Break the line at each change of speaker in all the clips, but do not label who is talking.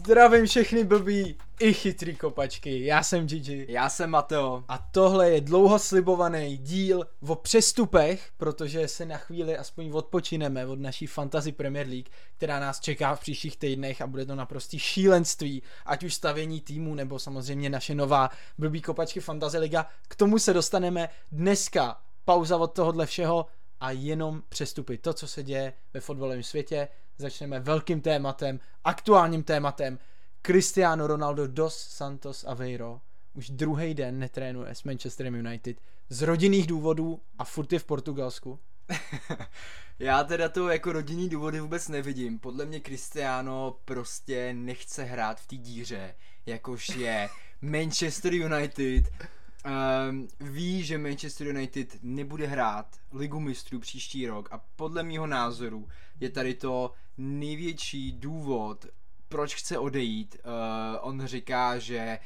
Zdravím všechny blbý i chytrý kopačky, já jsem Gigi.
Já jsem Mateo.
A tohle je dlouho slibovaný díl o přestupech, protože se na chvíli aspoň odpočineme od naší Fantasy Premier League, která nás čeká v příštích týdnech a bude to naprostý šílenství, ať už stavění týmu nebo samozřejmě naše nová blbý kopačky Fantasy Liga. K tomu se dostaneme dneska. Pauza od tohohle všeho a jenom přestupy. To, co se děje ve fotbalovém světě, začneme velkým tématem, aktuálním tématem. Cristiano Ronaldo dos Santos Aveiro už druhý den netrénuje s Manchesterem United z rodinných důvodů a furt je v Portugalsku.
Já teda to jako rodinný důvody vůbec nevidím. Podle mě Cristiano prostě nechce hrát v té díře, jakož je Manchester United. Um, ví, že Manchester United nebude hrát ligu mistrů příští rok a podle mýho názoru je tady to největší důvod, proč chce odejít. Uh, on říká, že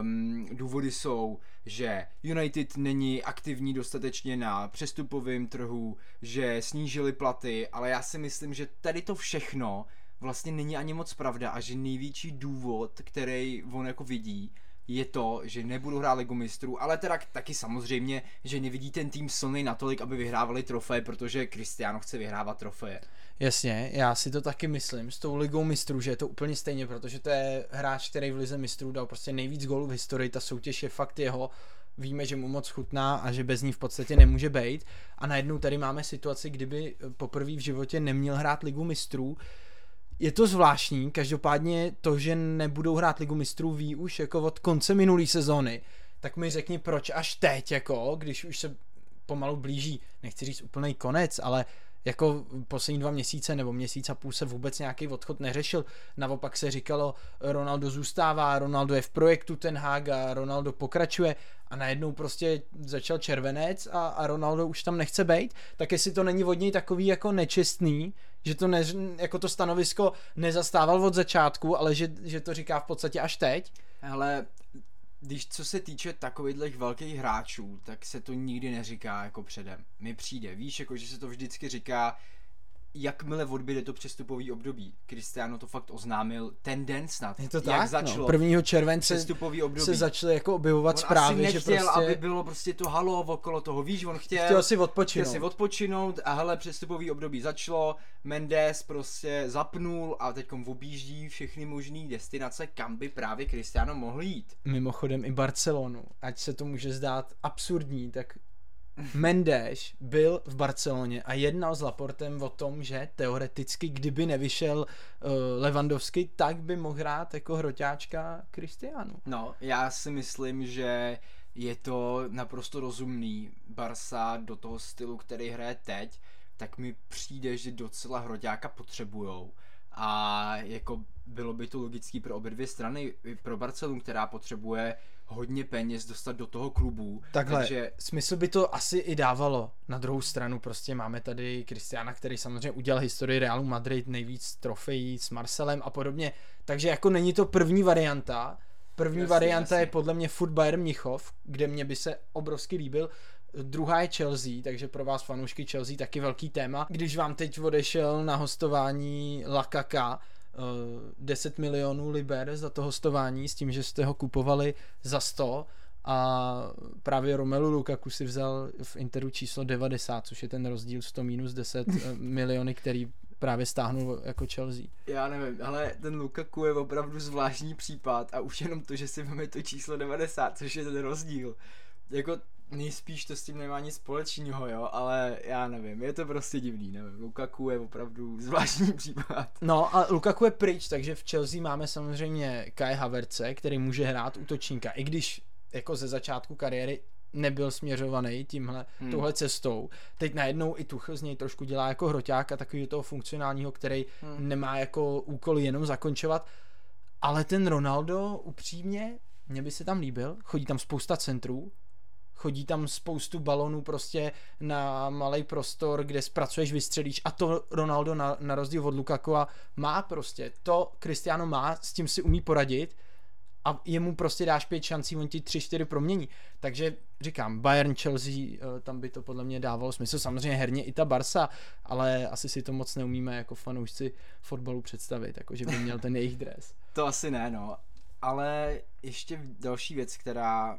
um, důvody jsou, že United není aktivní dostatečně na přestupovém trhu, že snížili platy, ale já si myslím, že tady to všechno vlastně není ani moc pravda a že největší důvod, který on jako vidí, je to, že nebudu hrát Ligu mistrů, ale teda taky samozřejmě, že nevidí ten tým silný natolik, aby vyhrávali trofeje, protože Cristiano chce vyhrávat trofeje.
Jasně, já si to taky myslím s tou ligou mistrů, že je to úplně stejně, protože to je hráč, který v lize mistrů dal prostě nejvíc gólů v historii, ta soutěž je fakt jeho, víme, že mu moc chutná a že bez ní v podstatě nemůže být. A najednou tady máme situaci, kdyby poprvé v životě neměl hrát ligu mistrů, je to zvláštní, každopádně to, že nebudou hrát ligu mistrů ví už jako od konce minulé sezóny, tak mi řekni proč až teď, jako, když už se pomalu blíží, nechci říct úplný konec, ale jako poslední dva měsíce nebo měsíc a půl se vůbec nějaký odchod neřešil. Naopak se říkalo, Ronaldo zůstává, Ronaldo je v projektu Ten Hag a Ronaldo pokračuje a najednou prostě začal červenec a, a Ronaldo už tam nechce být, tak jestli to není od něj takový jako nečestný, že to ne, jako to stanovisko nezastával od začátku, ale že, že to říká v podstatě až teď.
Ale když co se týče takových velkých hráčů, tak se to nikdy neříká jako předem. Mi přijde, víš, jako že se to vždycky říká, jakmile odbyde to přestupový období. Cristiano to fakt oznámil ten den snad.
Je to jak tak, no. začalo. No. 1. července přestupový období. se začaly jako objevovat on zprávy,
asi
nechtěl, že
prostě... aby bylo prostě to halo okolo toho, víš, on chtěl...
Chtěl si odpočinout.
Chtěl si odpočinout a hele, přestupový období začalo, Mendes prostě zapnul a teď objíždí všechny možné destinace, kam by právě Cristiano mohl jít.
Mimochodem i Barcelonu, ať se to může zdát absurdní, tak Mendes byl v Barceloně a jednal s Laportem o tom, že teoreticky, kdyby nevyšel uh, Levandovský, tak by mohl hrát jako hroťáčka Kristiánu.
No, já si myslím, že je to naprosto rozumný. Barsa do toho stylu, který hraje teď, tak mi přijde, že docela hroťáka potřebujou. A jako bylo by to logický pro obě dvě strany, pro Barcelonu, která potřebuje hodně peněz dostat do toho klubu.
Takhle, takže... smysl by to asi i dávalo. Na druhou stranu prostě máme tady Kristiana, který samozřejmě udělal historii Realu Madrid, nejvíc trofejí s Marcelem a podobně. Takže jako není to první varianta. První jasně, varianta jasně. je podle mě furt Bayern Mnichov, kde mě by se obrovsky líbil. Druhá je Chelsea, takže pro vás fanoušky Chelsea taky velký téma. Když vám teď odešel na hostování Lakaka, 10 eh, milionů liber za to hostování s tím, že jste ho kupovali za 100 a právě Romelu Lukaku si vzal v Interu číslo 90, což je ten rozdíl 100 minus 10 eh, miliony, který právě stáhnul jako Chelsea.
Já nevím, ale ten Lukaku je opravdu zvláštní případ a už jenom to, že si máme to číslo 90, což je ten rozdíl. Jako nejspíš to s tím nemá nic společného, jo, ale já nevím, je to prostě divný, nevím, Lukaku je opravdu zvláštní případ.
No a Lukaku je pryč, takže v Chelsea máme samozřejmě Kai Haverce, který může hrát útočníka, i když jako ze začátku kariéry nebyl směřovaný tímhle, hmm. touhle cestou. Teď najednou i Tuchl z něj trošku dělá jako hroťáka, takový toho funkcionálního, který hmm. nemá jako úkol jenom zakončovat. Ale ten Ronaldo, upřímně, mě by se tam líbil, chodí tam spousta centrů, chodí tam spoustu balonů prostě na malý prostor, kde zpracuješ, vystřelíš a to Ronaldo na, na rozdíl od Lukaku má prostě, to Cristiano má, s tím si umí poradit a jemu prostě dáš pět šancí, on ti tři, čtyři promění. Takže říkám, Bayern, Chelsea, eh, tam by to podle mě dávalo smysl. Samozřejmě herně i ta Barsa, ale asi si to moc neumíme jako fanoušci fotbalu představit, jako že by měl ten jejich dres.
To asi ne, no. Ale ještě další věc, která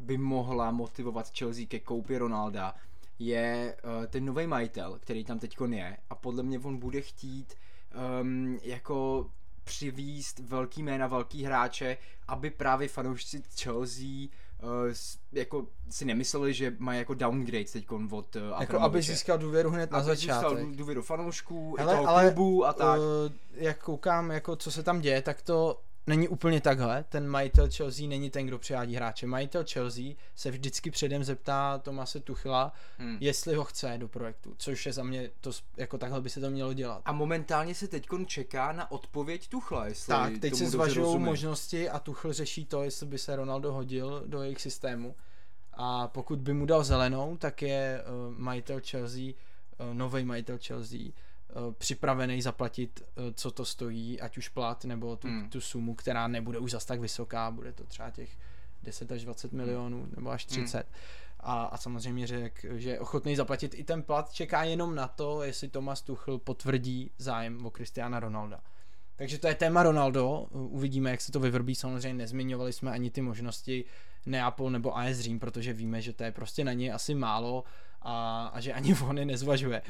by mohla motivovat Chelsea ke koupi Ronalda, je uh, ten nový majitel, který tam teď je a podle mě on bude chtít um, jako přivíst velký jména, velký hráče, aby právě fanoušci Chelsea uh, jako si nemysleli, že mají jako downgrade teď od uh,
Jako aby získal důvěru hned na
aby
začátek.
získal důvěru fanoušků,
Hele,
i toho
ale,
klubu a tak.
Uh, jak koukám, jako co se tam děje, tak to není úplně takhle. Ten majitel Chelsea není ten, kdo přivádí hráče. Majitel Chelsea se vždycky předem zeptá Tomase Tuchla, hmm. jestli ho chce do projektu, což je za mě, to, jako takhle by se to mělo dělat.
A momentálně se teď čeká na odpověď Tuchla, jestli
Tak, teď se zvažují možnosti a Tuchl řeší to, jestli by se Ronaldo hodil do jejich systému. A pokud by mu dal zelenou, tak je uh, majitel Chelsea, uh, nový majitel Chelsea, Eh, připravený zaplatit, eh, co to stojí, ať už plat nebo tu, hmm. tu sumu, která nebude už zas tak vysoká, bude to třeba těch 10 až 20 hmm. milionů nebo až 30. Hmm. A, a samozřejmě řek, že je ochotný zaplatit i ten plat, čeká jenom na to, jestli Thomas Tuchl potvrdí zájem o Cristiana Ronalda. Takže to je téma Ronaldo, uvidíme, jak se to vyvrbí, samozřejmě nezmiňovali jsme ani ty možnosti Neapol nebo AS Řím, protože víme, že to je prostě na něj asi málo a, a že ani on je nezvažuje.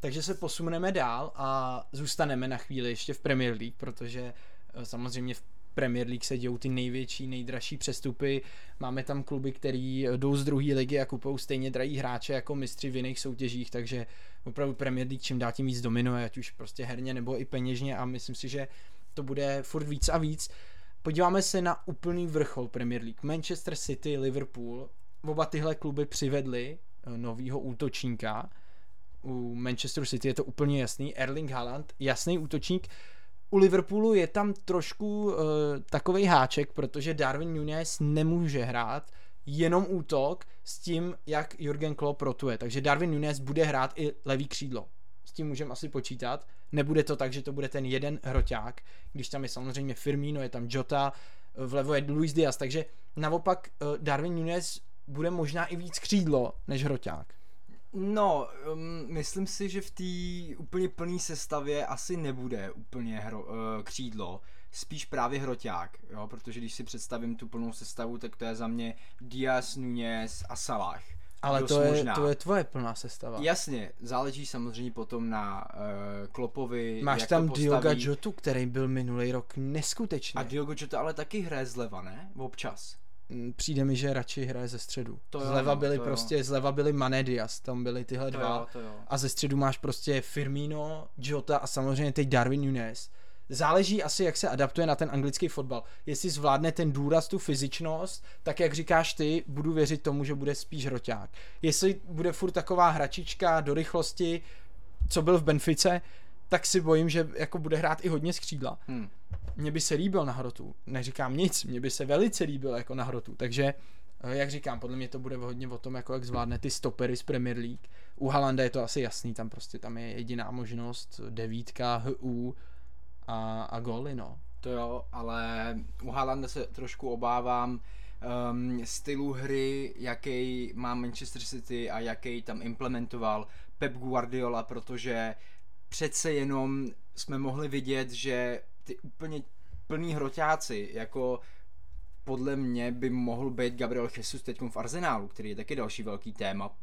Takže se posuneme dál a zůstaneme na chvíli ještě v Premier League, protože eh, samozřejmě v Premier League se dějou ty největší, nejdražší přestupy. Máme tam kluby, který jdou z druhé ligy a kupují stejně drahý hráče jako mistři v jiných soutěžích, takže opravdu Premier League čím dál tím víc dominuje, ať už prostě herně nebo i peněžně a myslím si, že to bude furt víc a víc. Podíváme se na úplný vrchol Premier League. Manchester City, Liverpool, oba tyhle kluby přivedli eh, novýho útočníka, u Manchester City je to úplně jasný, Erling Haaland, jasný útočník, u Liverpoolu je tam trošku uh, takový háček, protože Darwin Nunes nemůže hrát jenom útok s tím, jak Jurgen Klopp rotuje. Takže Darwin Nunes bude hrát i levý křídlo. S tím můžeme asi počítat. Nebude to tak, že to bude ten jeden hroťák, když tam je samozřejmě Firmino, je tam Jota, vlevo je Luis Diaz, takže naopak uh, Darwin Nunes bude možná i víc křídlo než hroťák.
No, um, myslím si, že v té úplně plné sestavě asi nebude úplně hro, uh, křídlo, spíš právě hroťák, jo, protože když si představím tu plnou sestavu, tak to je za mě Diaz, Nunez a Salah.
Ale to je, možná. to je tvoje plná sestava.
Jasně, záleží samozřejmě potom na uh, Klopovi.
Máš jak tam Dioga Jotu, který byl minulý rok neskutečný.
A Diogo Jota ale taky hraje zleva, ne? Občas.
Přijde mi, že radši hraje ze středu. To zleva jo, byly to prostě, jo. zleva byly Manedias, tam byly tyhle to dva. Jo, to jo. A ze středu máš prostě Firmino, Jota a samozřejmě teď Darwin Nunes. Záleží asi, jak se adaptuje na ten anglický fotbal. Jestli zvládne ten důraz, tu fyzičnost, tak jak říkáš ty, budu věřit tomu, že bude spíš roťák. Jestli bude furt taková hračička do rychlosti, co byl v Benfice, tak si bojím, že jako bude hrát i hodně skřídla. Hmm mně by se líbil na hrotu. Neříkám nic, mně by se velice líbil jako na hrotu. Takže, eh, jak říkám, podle mě to bude hodně o tom, jako jak zvládne ty stopery z Premier League. U Halanda je to asi jasný, tam prostě tam je jediná možnost, devítka, HU a, a góly, no.
To jo, ale u Halanda se trošku obávám um, stylu hry, jaký má Manchester City a jaký tam implementoval Pep Guardiola, protože přece jenom jsme mohli vidět, že ty úplně plný hroťáci, jako podle mě by mohl být Gabriel Jesus teď v Arsenálu, který je taky další velký téma,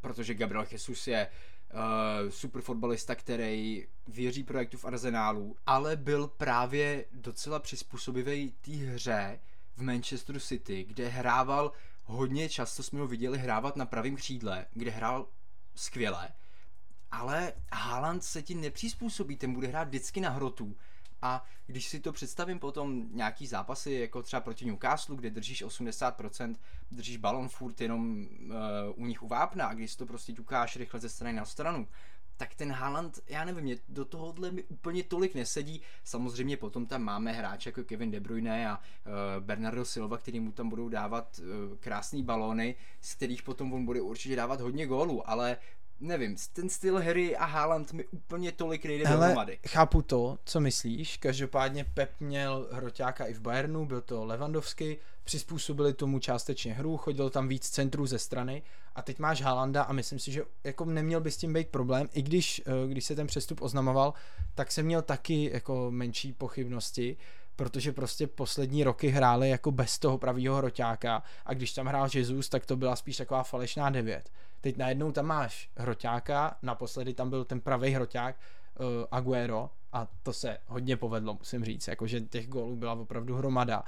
protože Gabriel Jesus je uh, super fotbalista, který věří projektu v Arsenálu, ale byl právě docela přizpůsobivý té hře v Manchesteru City, kde hrával hodně často jsme ho viděli hrávat na pravém křídle, kde hrál skvěle, ale Haaland se ti nepřizpůsobí, ten bude hrát vždycky na hrotu a když si to představím potom nějaký zápasy, jako třeba proti Newcastle, kde držíš 80%, držíš balon furt jenom uh, u nich u vápna a když to prostě ťukáš rychle ze strany na stranu, tak ten Haaland, já nevím, mě do tohohle mi úplně tolik nesedí. Samozřejmě potom tam máme hráče jako Kevin De Bruyne a uh, Bernardo Silva, který mu tam budou dávat uh, krásný balóny, z kterých potom on bude určitě dávat hodně gólů, ale nevím, ten styl hry a Haaland mi úplně tolik nejde
Hele,
dohromady.
chápu to, co myslíš. Každopádně Pep měl hroťáka i v Bayernu, byl to Levandovský, přizpůsobili tomu částečně hru, chodil tam víc centrů ze strany a teď máš Haalanda a myslím si, že jako neměl by s tím být problém, i když, eh, když se ten přestup oznamoval, tak jsem měl taky jako menší pochybnosti, protože prostě poslední roky hráli jako bez toho pravýho hroťáka a když tam hrál Jesus, tak to byla spíš taková falešná devět. Teď najednou tam máš hroťáka, naposledy tam byl ten pravý hroťák uh, Aguero a to se hodně povedlo, musím říct, jakože těch gólů byla opravdu hromada.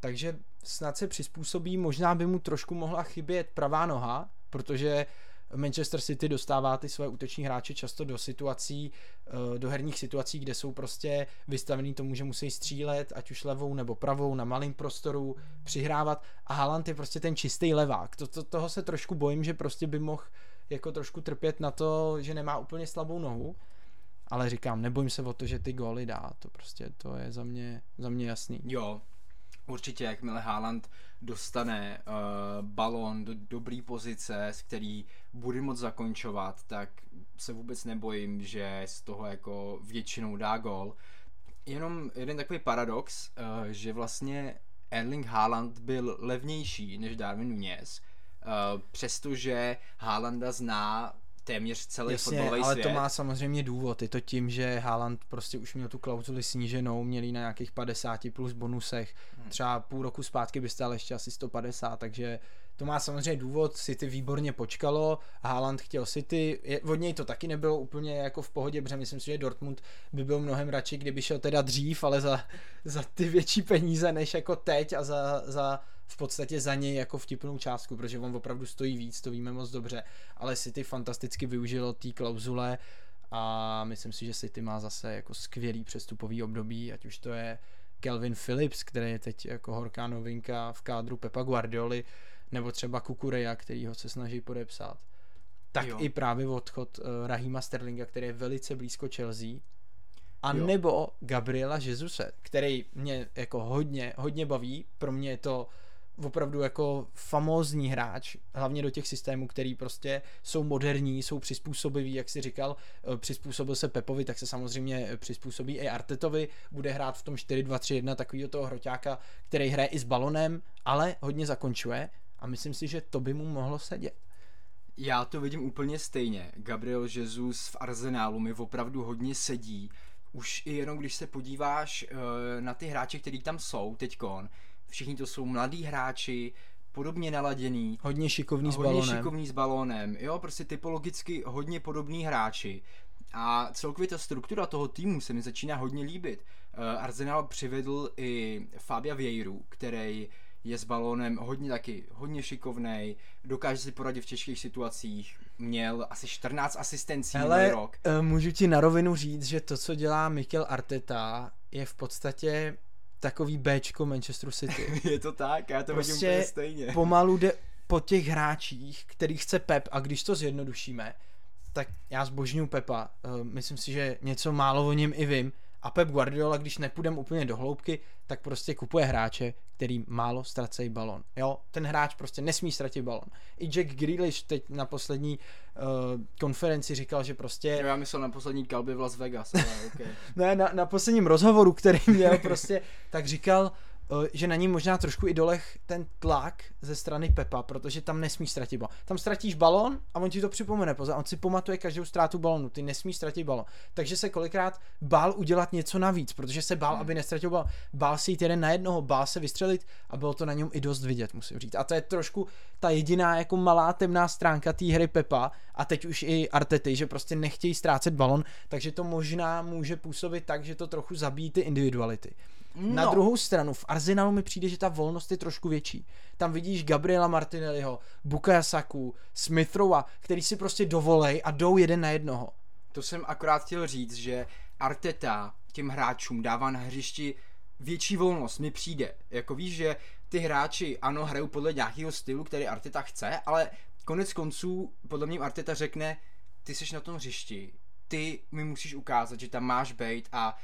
Takže snad se přizpůsobí, možná by mu trošku mohla chybět pravá noha, protože Manchester City dostává ty své útoční hráče často do situací, eh, do herních situací, kde jsou prostě vystavený tomu, že musí střílet, ať už levou nebo pravou, na malém prostoru, přihrávat a Haaland je prostě ten čistý levák. To, to, toho se trošku bojím, že prostě by mohl jako trošku trpět na to, že nemá úplně slabou nohu, ale říkám, nebojím se o to, že ty góly dá, to prostě to je za mě, za mě jasný.
Jo, určitě, jakmile Haaland dostane uh, balón do dobré pozice, z který bude moc zakončovat, tak se vůbec nebojím, že z toho jako většinou dá gol. Jenom jeden takový paradox, uh, že vlastně Erling Haaland byl levnější než Darwin Nunez, uh, přestože Haalanda zná téměř celý
Jasně,
fotbalový
ale
svět.
to má samozřejmě důvod. Je to tím, že Haaland prostě už měl tu klauzuli sníženou, měli na nějakých 50 plus bonusech.
Hmm.
Třeba půl roku zpátky by stál ještě asi 150, takže to má samozřejmě důvod, City výborně počkalo, Haaland chtěl City, je, od něj to taky nebylo úplně jako v pohodě, protože myslím si, že Dortmund by byl mnohem radši, kdyby šel teda dřív, ale za, za ty větší peníze než jako teď a za, za v podstatě za něj jako vtipnou částku, protože on opravdu stojí víc, to víme moc dobře, ale City fantasticky využilo té klauzule a myslím si, že City má zase jako skvělý přestupový období, ať už to je Kelvin Phillips, který je teď jako horká novinka v kádru Pepa Guardioli, nebo třeba Kukureja, který ho se snaží podepsat. Tak
Jo.
i právě odchod uh, Rahima Sterlinga, který je velice blízko Chelsea. A
Jo.
nebo Gabriela Jesuse, který mě jako hodně, hodně baví. Pro mě je to opravdu jako famózní hráč, hlavně do těch systémů, který prostě jsou moderní, jsou přizpůsobiví, jak si říkal, eh, přizpůsobil se Pepovi, tak se samozřejmě eh, přizpůsobí i Artetovi, bude hrát v tom 4-2-3-1 takovýho toho hroťáka, který hraje i s balonem, ale hodně zakončuje a myslím si, že to by mu mohlo sedět.
Já to vidím úplně stejně. Gabriel Jesus v Arsenálu mi opravdu hodně sedí. Už i jenom když se podíváš uh, na ty hráče, kteří tam jsou teďkon, všichni to jsou mladí hráči, podobně naladěný,
Hodně šikovný s
hodně
balonem.
šikovný s balónem, jo, prostě typologicky hodně podobní hráči. A celkově ta struktura toho týmu se mi začíná hodně líbit. Uh, Arsenal přivedl i Fabia Vieiru, který je s balónem hodně taky, hodně šikovnej, dokáže si poradit v těžkých situacích, měl asi 14 asistencí
Hele,
rok.
eh, můžu ti na rovinu říct, že to, co dělá Mikel Arteta, je v podstatě takový Bčko Manchesteru City.
je to tak, já to vidím
Prostě
úplně stejně.
Pomalu jde po těch hráčích, který chce Pep a když to zjednodušíme, tak já zbožňuju Pepa. Uh, myslím si, že něco málo o něm i vím. A Pep Guardiola, když nepůjdem úplně do hloubky, tak prostě kupuje hráče, který málo ztracejí balon. Jo, ten hráč prostě nesmí ztratit balon. I Jack Grealish teď na poslední uh, konferenci říkal, že prostě
Já myslel na poslední kalby v Las Vegas, ale okay.
ne, na, na posledním rozhovoru, který měl prostě, tak říkal, že na ní možná trošku i dolech ten tlak ze strany Pepa, protože tam nesmíš ztratit balon. Tam ztratíš balon a on ti to připomene, pozor, on si pamatuje každou ztrátu balonu, ty nesmíš ztratit balon. Takže se kolikrát bál udělat něco navíc, protože se bál,
Hmm.
aby nestratil balon. Bál si jít jeden na jednoho, bál se vystřelit a bylo to na něm i dost vidět, musím říct. A to je trošku ta jediná jako malá temná stránka té hry Pepa a teď už i Artety, že prostě nechtějí ztrácet balon, takže to možná může působit tak, že to trochu zabíjí ty individuality. No. Na druhou stranu, v Arsenalu mi přijde, že ta volnost je trošku větší. Tam vidíš Gabriela Martinelliho, Bukaya Saku, Smithrowa, který si prostě dovolej a jdou jeden na jednoho.
To jsem akorát chtěl říct, že Arteta těm hráčům dává na hřišti větší volnost, mi přijde. Jako víš, že ty hráči ano, hrajou podle nějakého stylu, který Arteta chce, ale konec konců podle mě Arteta řekne, ty jsi na tom hřišti, ty mi musíš ukázat, že tam máš být a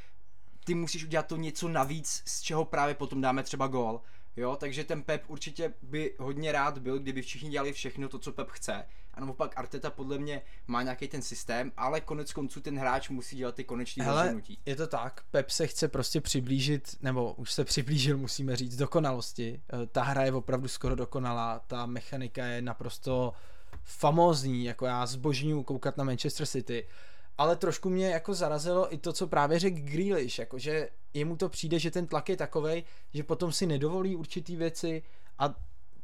ty musíš udělat to něco navíc, z čeho právě potom dáme třeba gól. Jo, takže ten Pep určitě by hodně rád byl, kdyby všichni dělali všechno to, co Pep chce. A naopak Arteta podle mě má nějaký ten systém, ale konec konců ten hráč musí dělat ty konečné rozhodnutí.
je to tak, Pep se chce prostě přiblížit, nebo už se přiblížil, musíme říct, dokonalosti. Eh, ta hra je opravdu skoro dokonalá, ta mechanika je naprosto famózní, jako já zbožňuju koukat na Manchester City ale trošku mě jako zarazilo i to, co právě řekl Grealish, jako že jemu to přijde, že ten tlak je takovej, že potom si nedovolí určitý věci a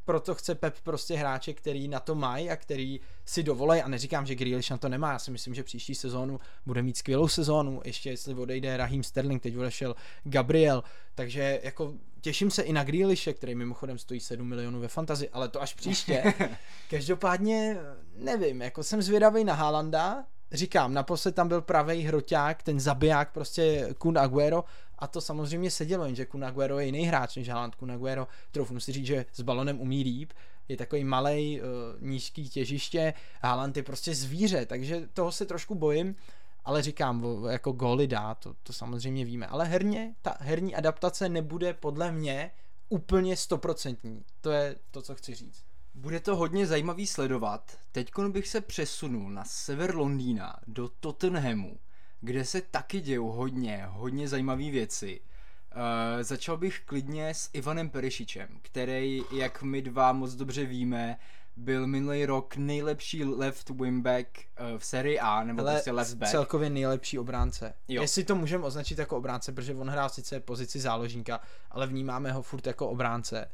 proto chce Pep prostě hráče, který na to mají a který si dovolej. A neříkám, že Grealish na to nemá, já si myslím, že příští sezónu bude mít skvělou sezónu, ještě jestli odejde Raheem Sterling, teď odešel Gabriel, takže jako těším se i na Grealishe, který mimochodem stojí 7 milionů ve fantazi, ale to až příště. Každopádně nevím, jako jsem zvědavý na Haalanda, říkám, naposled tam byl pravý hroťák, ten zabiják prostě Kun Aguero a to samozřejmě sedělo, jenže Kun Aguero je jiný hráč než Haaland. Kun Aguero, troufnu si říct, že s balonem umí líp, je takový malý, eh, nízký těžiště, Haaland je prostě zvíře, takže toho se trošku bojím, ale říkám, jako góly dá, to, to samozřejmě víme, ale herně, ta herní adaptace nebude podle mě úplně stoprocentní, to je to, co chci říct.
Bude to hodně zajímavý sledovat. Teď bych se přesunul na sever Londýna, do Tottenhamu, kde se taky dějou hodně, hodně zajímavé věci. Uh, začal bych klidně s Ivanem Perišičem, který, jak my dva moc dobře víme, byl minulý rok nejlepší left wingback uh, v sérii A, nebo Ale prostě left back.
celkově nejlepší obránce. Jo. Jestli to můžeme označit jako obránce, protože on hrál sice pozici záložníka, ale vnímáme ho furt jako obránce.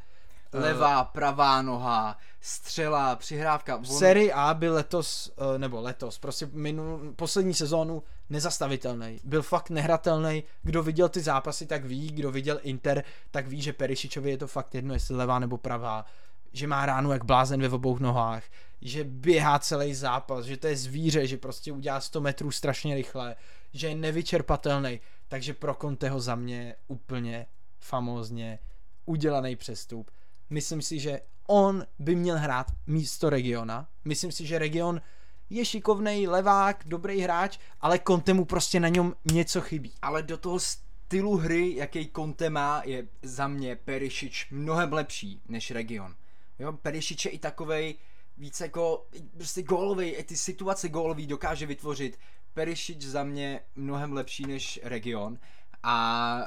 Eh, levá, pravá noha, střela, přihrávka.
V sérii A byl letos, eh, nebo letos, prostě minul, poslední sezónu nezastavitelný. Byl fakt nehratelný. Kdo viděl ty zápasy, tak ví, kdo viděl Inter, tak ví, že Perišičovi je to fakt jedno, jestli levá nebo pravá. Že má ránu jak blázen ve obou nohách, že běhá celý zápas, že to je zvíře, že prostě udělá 100 metrů strašně rychle, že je nevyčerpatelný. Takže pro Conteho za mě úplně famózně udělaný přestup Myslím si, že on by měl hrát místo Regiona. Myslím si, že Region je šikovný levák, dobrý hráč, ale Conte mu prostě na něm něco chybí.
Ale do toho stylu hry, jaký Conte má, je za mě Perišič mnohem lepší než Region. Jo, Perišič je i takovej víc jako prostě gólový, i ty situace gólový dokáže vytvořit. Perišič za mě mnohem lepší než Region. A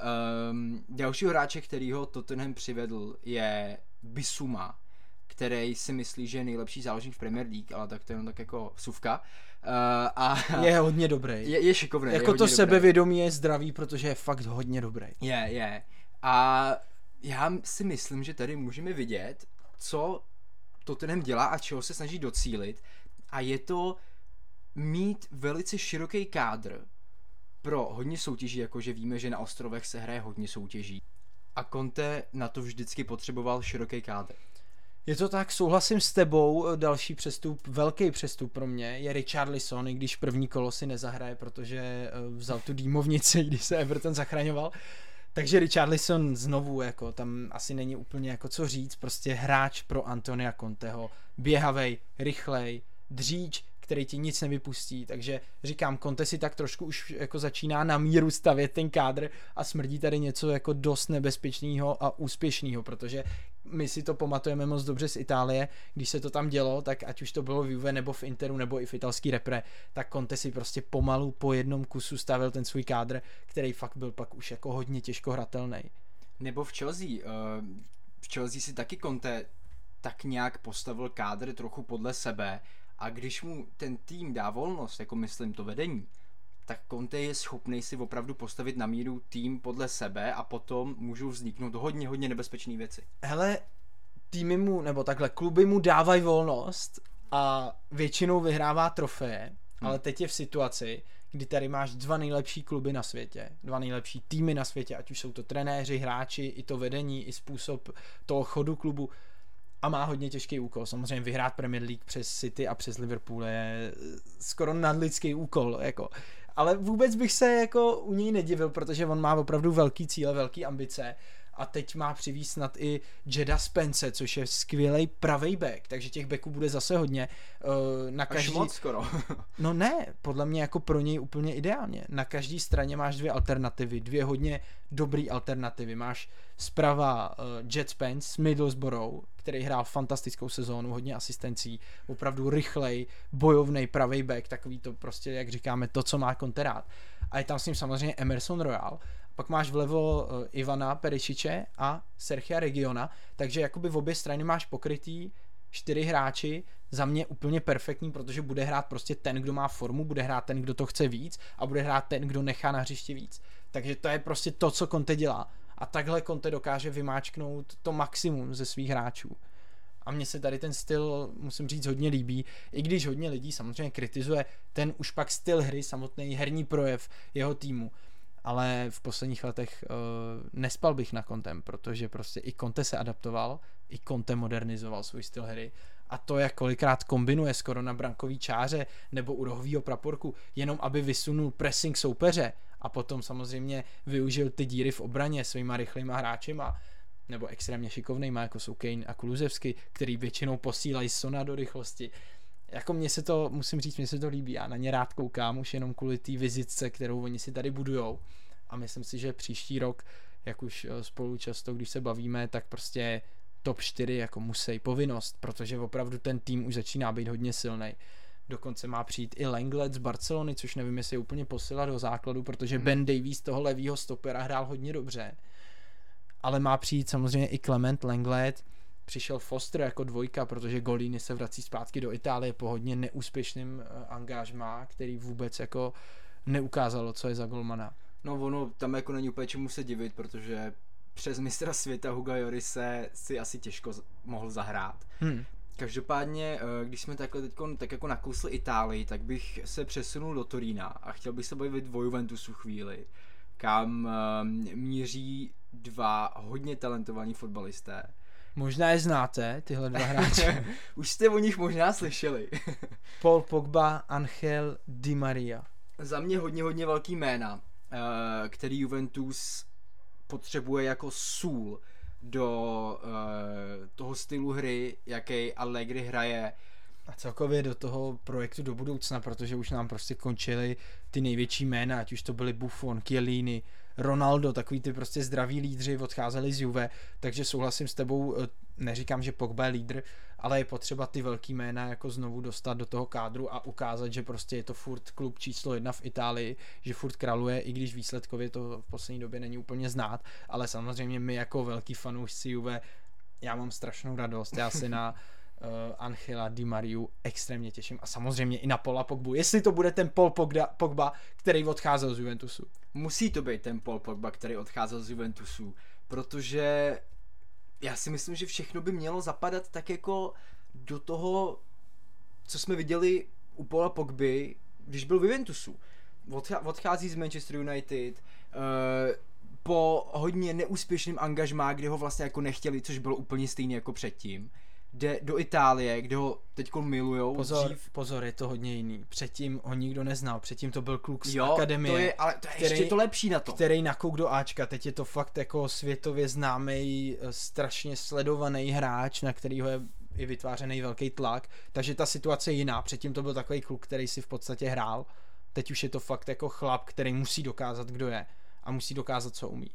um, dalšího hráče, který ho Tottenham přivedl, je Bisuma, který si myslí, že je nejlepší záložník v Premier League, ale tak to je jenom tak jako suvka. Uh,
a je hodně dobrý.
Je, je šikovný.
Jako
je
to sebevědomí je zdravý, protože je fakt hodně dobrý.
Je, je. A já si myslím, že tady můžeme vidět, co Tottenham dělá a čeho se snaží docílit. A je to mít velice široký kádr pro hodně soutěží, jakože víme, že na ostrovech se hraje hodně soutěží. A Conte na to vždycky potřeboval široký kádr.
Je to tak, souhlasím s tebou, další přestup, velký přestup pro mě je Richard Lisson, i když první kolo si nezahraje, protože eh, vzal tu dýmovnici, když se Everton zachraňoval. Takže Richard Lisson znovu, jako tam asi není úplně jako co říct, prostě hráč pro Antonia Conteho, běhavej, rychlej, dříč, který ti nic nevypustí, takže říkám, Conte si tak trošku už jako začíná na míru stavět ten kádr a smrdí tady něco jako dost nebezpečného a úspěšného, protože my si to pamatujeme moc dobře z Itálie, když se to tam dělo, tak ať už to bylo v Juve nebo v Interu nebo i v italský repre, tak Conte si prostě pomalu po jednom kusu stavil ten svůj kádr, který fakt byl pak už jako hodně těžko hratelný.
Nebo v Chelsea. Uh, v Chelsea si taky Conte tak nějak postavil kádr trochu podle sebe a když mu ten tým dá volnost, jako myslím to vedení, tak Conte je schopný si opravdu postavit na míru tým podle sebe a potom můžou vzniknout hodně, hodně nebezpečné věci.
Hele, týmy mu, nebo takhle, kluby mu dávají volnost a většinou vyhrává trofeje, hmm. ale teď je v situaci, kdy tady máš dva nejlepší kluby na světě, dva nejlepší týmy na světě, ať už jsou to trenéři, hráči, i to vedení, i způsob toho chodu klubu a má hodně těžký úkol. Samozřejmě vyhrát Premier League přes City a přes Liverpool je skoro nadlidský úkol, jako. Ale vůbec bych se jako u něj nedivil, protože on má opravdu velký cíle, velký ambice a teď má přivízt snad i Jeda Spence, což je skvělý pravý back, takže těch backů bude zase hodně. Uh, na každý...
Až moc skoro.
no ne, podle mě jako pro něj úplně ideálně. Na každé straně máš dvě alternativy, dvě hodně dobrý alternativy. Máš zprava uh, Jet Spence z Middlesbrough, který hrál fantastickou sezónu, hodně asistencí, opravdu rychlej, bojovný pravý back, takový to prostě, jak říkáme, to, co má konterát. A je tam s ním samozřejmě Emerson Royal, pak máš vlevo uh, Ivana Perišiče a Sergia Regiona, takže jakoby v obě strany máš pokrytý čtyři hráči, za mě úplně perfektní, protože bude hrát prostě ten, kdo má formu, bude hrát ten, kdo to chce víc a bude hrát ten, kdo nechá na hřišti víc. Takže to je prostě to, co Conte dělá. A takhle Conte dokáže vymáčknout to maximum ze svých hráčů. A mně se tady ten styl, musím říct, hodně líbí, i když hodně lidí samozřejmě kritizuje ten už pak styl hry, samotný herní projev jeho týmu. Ale v posledních letech uh, nespal bych na kontem, protože prostě i Conte se adaptoval, i Conte modernizoval svůj styl hry. A to, jak kolikrát kombinuje skoro na brankový čáře nebo u rohového praporku, jenom aby vysunul pressing soupeře a potom samozřejmě využil ty díry v obraně svýma rychlýma hráčima nebo extrémně šikovnýma, jako jsou Kane a Kuluzevsky, který většinou posílají Sona do rychlosti. Jako mně se to, musím říct, mně se to líbí, já na ně rád koukám už jenom kvůli té vizitce, kterou oni si tady budujou. A myslím si, že příští rok, jak už eh, spolu často, když se bavíme, tak prostě top 4 jako musí povinnost, protože opravdu ten tým už začíná být hodně silný. Dokonce má přijít i Lenglet z Barcelony, což nevím, jestli je úplně posila do základu, protože hmm. Ben Davies toho levýho stopera hrál hodně dobře. Ale má přijít samozřejmě i Clement Lenglet, přišel Foster jako dvojka, protože Golini se vrací zpátky do Itálie po hodně neúspěšným uh, angažmá, který vůbec jako neukázalo, co je za golmana.
No ono tam jako není úplně čemu se divit, protože přes mistra světa Huga Jorise si asi těžko mohl zahrát. Hmm. Každopádně, eh, když jsme takhle teď tak jako nakousli Itálii, tak bych se přesunul do Turína a chtěl bych se bavit o Juventusu chvíli, kam eh, míří dva hodně talentovaní fotbalisté.
Možná je znáte, tyhle dva hráče.
Už jste o nich možná slyšeli.
Paul Pogba, Angel Di Maria.
Za mě hodně, hodně velký jména, eh, který Juventus potřebuje jako sůl do uh, toho stylu hry, jaký Allegri hraje.
A celkově do toho projektu do budoucna, protože už nám prostě končily ty největší jména, ať už to byly Buffon, Chiellini, Ronaldo, takový ty prostě zdraví lídři odcházeli z Juve, takže souhlasím s tebou, eh, neříkám, že Pogba je lídr, ale je potřeba ty velký jména jako znovu dostat do toho kádru a ukázat, že prostě je to furt klub číslo jedna v Itálii, že furt kraluje, i když výsledkově to v poslední době není úplně znát, ale samozřejmě my jako velký fanoušci Juve, já mám strašnou radost, já si na uh, Angela Di Mariu extrémně těším. A samozřejmě i na Pola Pogbu, jestli to bude ten Paul Pogba, Pogba, který odcházel z Juventusu.
Musí to být ten Paul Pogba, který odcházel z Juventusu, protože já si myslím, že všechno by mělo zapadat tak jako do toho, co jsme viděli u Paula Pogby, když byl v Juventusu. Odchází z Manchester United, uh, po hodně neúspěšným angažmá, kde ho vlastně jako nechtěli, což bylo úplně stejné jako předtím jde do Itálie, kde ho teď milujou.
Pozor, dřív. pozor, je to hodně jiný. Předtím ho nikdo neznal, předtím to byl kluk z
jo,
akademie.
To je, ale to je který, ještě to lepší na to.
Který nakouk do Ačka, teď je to fakt jako světově známý, eh, strašně sledovaný hráč, na kterýho je i vytvářený velký tlak, takže ta situace je jiná. Předtím to byl takový kluk, který si v podstatě hrál, teď už je to fakt jako chlap, který musí dokázat, kdo je a musí dokázat, co umí.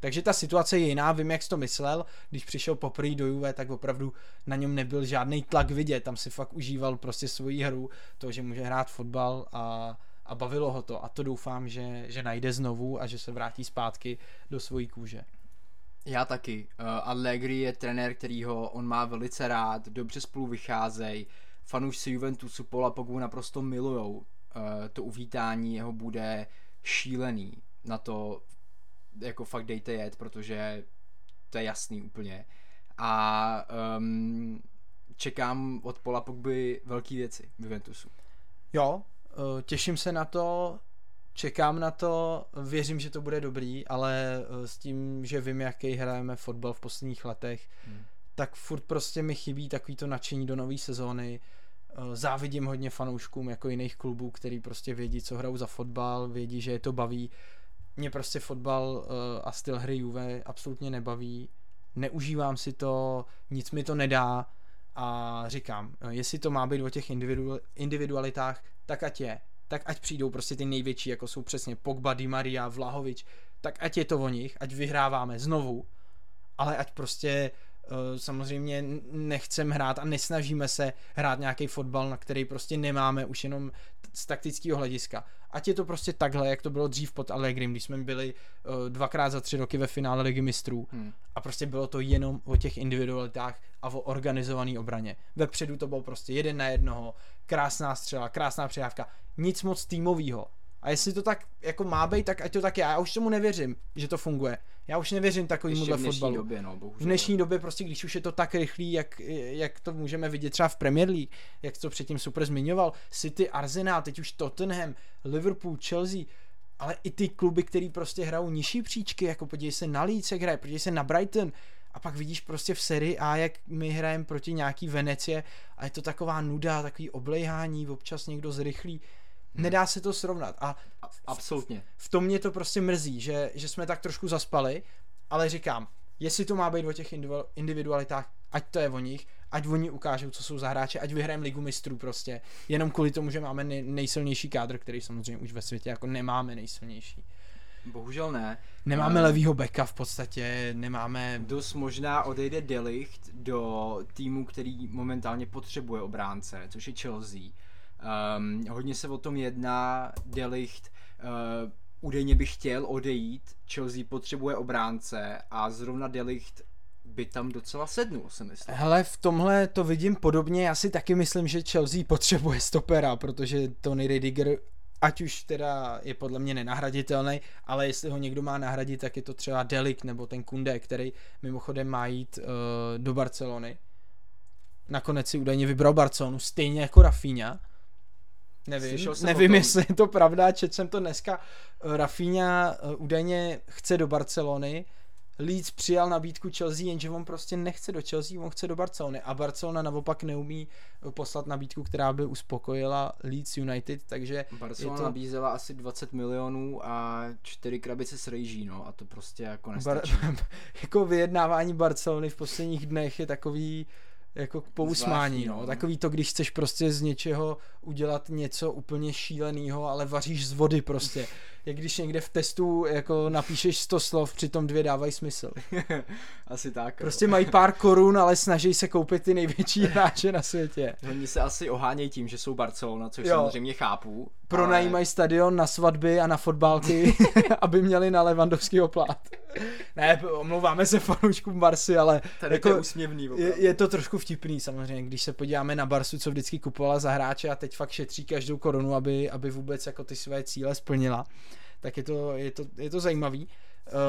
Takže ta situace je jiná, vím, jak jsi to myslel, když přišel poprvé do Juve, tak opravdu na něm nebyl žádný tlak vidět, tam si fakt užíval prostě svoji hru, to, že může hrát fotbal a, a bavilo ho to a to doufám, že, že najde znovu a že se vrátí zpátky do svojí kůže.
Já taky. Uh, Allegri je trenér, kterýho on má velice rád, dobře spolu vycházejí. Fanoušci Juventusu Pola Pogbu naprosto milujou. Uh, to uvítání jeho bude šílený. Na to jako fakt dejte jet, protože to je jasný úplně. A um, čekám od Pola Pogby velké věci v Juventusu.
Jo, eh, těším se na to, čekám na to, věřím, že to bude dobrý, ale eh, s tím, že vím, jaký hrajeme fotbal v posledních letech, hmm. tak furt prostě mi chybí takový to nadšení do nové sezóny. Eh, závidím hodně fanouškům jako jiných klubů, který prostě vědí, co hrajou za fotbal, vědí, že je to baví mě prostě fotbal uh, a styl hry Juve absolutně nebaví, neužívám si to, nic mi to nedá. A říkám, eh, jestli to má být o těch individu- individualitách, tak ať je, tak ať přijdou prostě ty největší, jako jsou přesně Pogba, Di Maria, Vlahovič, tak ať je to o nich, ať vyhráváme znovu, ale ať prostě samozřejmě nechcem hrát a nesnažíme se hrát nějaký fotbal, na který prostě nemáme už jenom z taktického hlediska. Ať je to prostě takhle, jak to bylo dřív pod Allegrim, když jsme byli uh, dvakrát za tři roky ve finále ligy mistrů hmm. a prostě bylo to jenom o těch individualitách a o organizované obraně. Vepředu to bylo prostě jeden na jednoho, krásná střela, krásná přijávka, nic moc týmového. A jestli to tak jako má být, tak ať to tak je. Já už tomu nevěřím, že to funguje. Já už nevěřím takovýmuhle fotbalu.
Době, no,
v dnešní době prostě, když už je to tak rychlý, jak, jak to můžeme vidět třeba v Premier League, jak to předtím super zmiňoval, City, Arsenal, teď už Tottenham, Liverpool, Chelsea, ale i ty kluby, které prostě hrajou nižší příčky, jako podívej se na Leeds, jak hraje, podívej se na Brighton, a pak vidíš prostě v sérii A, jak my hrajeme proti nějaký Venecie a je to taková nuda, takový oblejhání, občas někdo zrychlí. Nedá se to srovnat. A
Absolutně.
V tom mě to prostě mrzí, že, že jsme tak trošku zaspali, ale říkám, jestli to má být o těch individualitách, ať to je o nich, ať oni ukážou, co jsou za hráče, ať vyhrajeme ligu mistrů prostě, jenom kvůli tomu, že máme nejsilnější kádr, který samozřejmě už ve světě jako nemáme nejsilnější.
Bohužel ne.
Nemáme um, levýho beka v podstatě, nemáme...
Dost možná odejde Delicht do týmu, který momentálně potřebuje obránce, což je Chelsea. Um, hodně se o tom jedná, Delicht uh, údajně by chtěl odejít, Chelsea potřebuje obránce a zrovna Delicht by tam docela sednul, si myslím.
Hele, v tomhle to vidím podobně, já si taky myslím, že Chelsea potřebuje stopera, protože Tony Rediger ať už teda je podle mě nenahraditelný, ale jestli ho někdo má nahradit, tak je to třeba Delik nebo ten Kunde, který mimochodem má jít uh, do Barcelony. Nakonec si údajně vybral Barcelonu, stejně jako Rafinha. Nevím, nevím jestli je to pravda, četl jsem to dneska. Rafinha uh, údajně chce do Barcelony, Leeds přijal nabídku Chelsea, jenže on prostě nechce do Chelsea, on chce do Barcelony a Barcelona naopak neumí poslat nabídku, která by uspokojila Leeds United, takže
Barcelona to... nabízela asi 20 milionů a 4 krabice s rejží, no a to prostě jako nestačí. Bar-
jako vyjednávání Barcelony v posledních dnech je takový jako k pousmání, no. no. Takový to, když chceš prostě z něčeho udělat něco úplně šíleného, ale vaříš z vody prostě. Jak když někde v testu jako napíšeš 100 slov, přitom dvě dávají smysl.
asi tak.
Prostě mají pár korun, ale snaží se koupit ty největší hráče na světě.
Oni se asi ohánějí tím, že jsou Barcelona, což jo. samozřejmě chápu.
Pronajímají ale... stadion na svatby a na fotbalky, aby měli na Levandovský oplát. ne, omlouváme se fanouškům Barsy, ale
Tady jako, to je úsměvný.
Je, je, to trošku vtipný samozřejmě, když se podíváme na Barsu, co vždycky kupovala za hráče a teď fakt šetří každou korunu, aby, aby vůbec jako ty své cíle splnila. Tak je to, je to, je to zajímavý.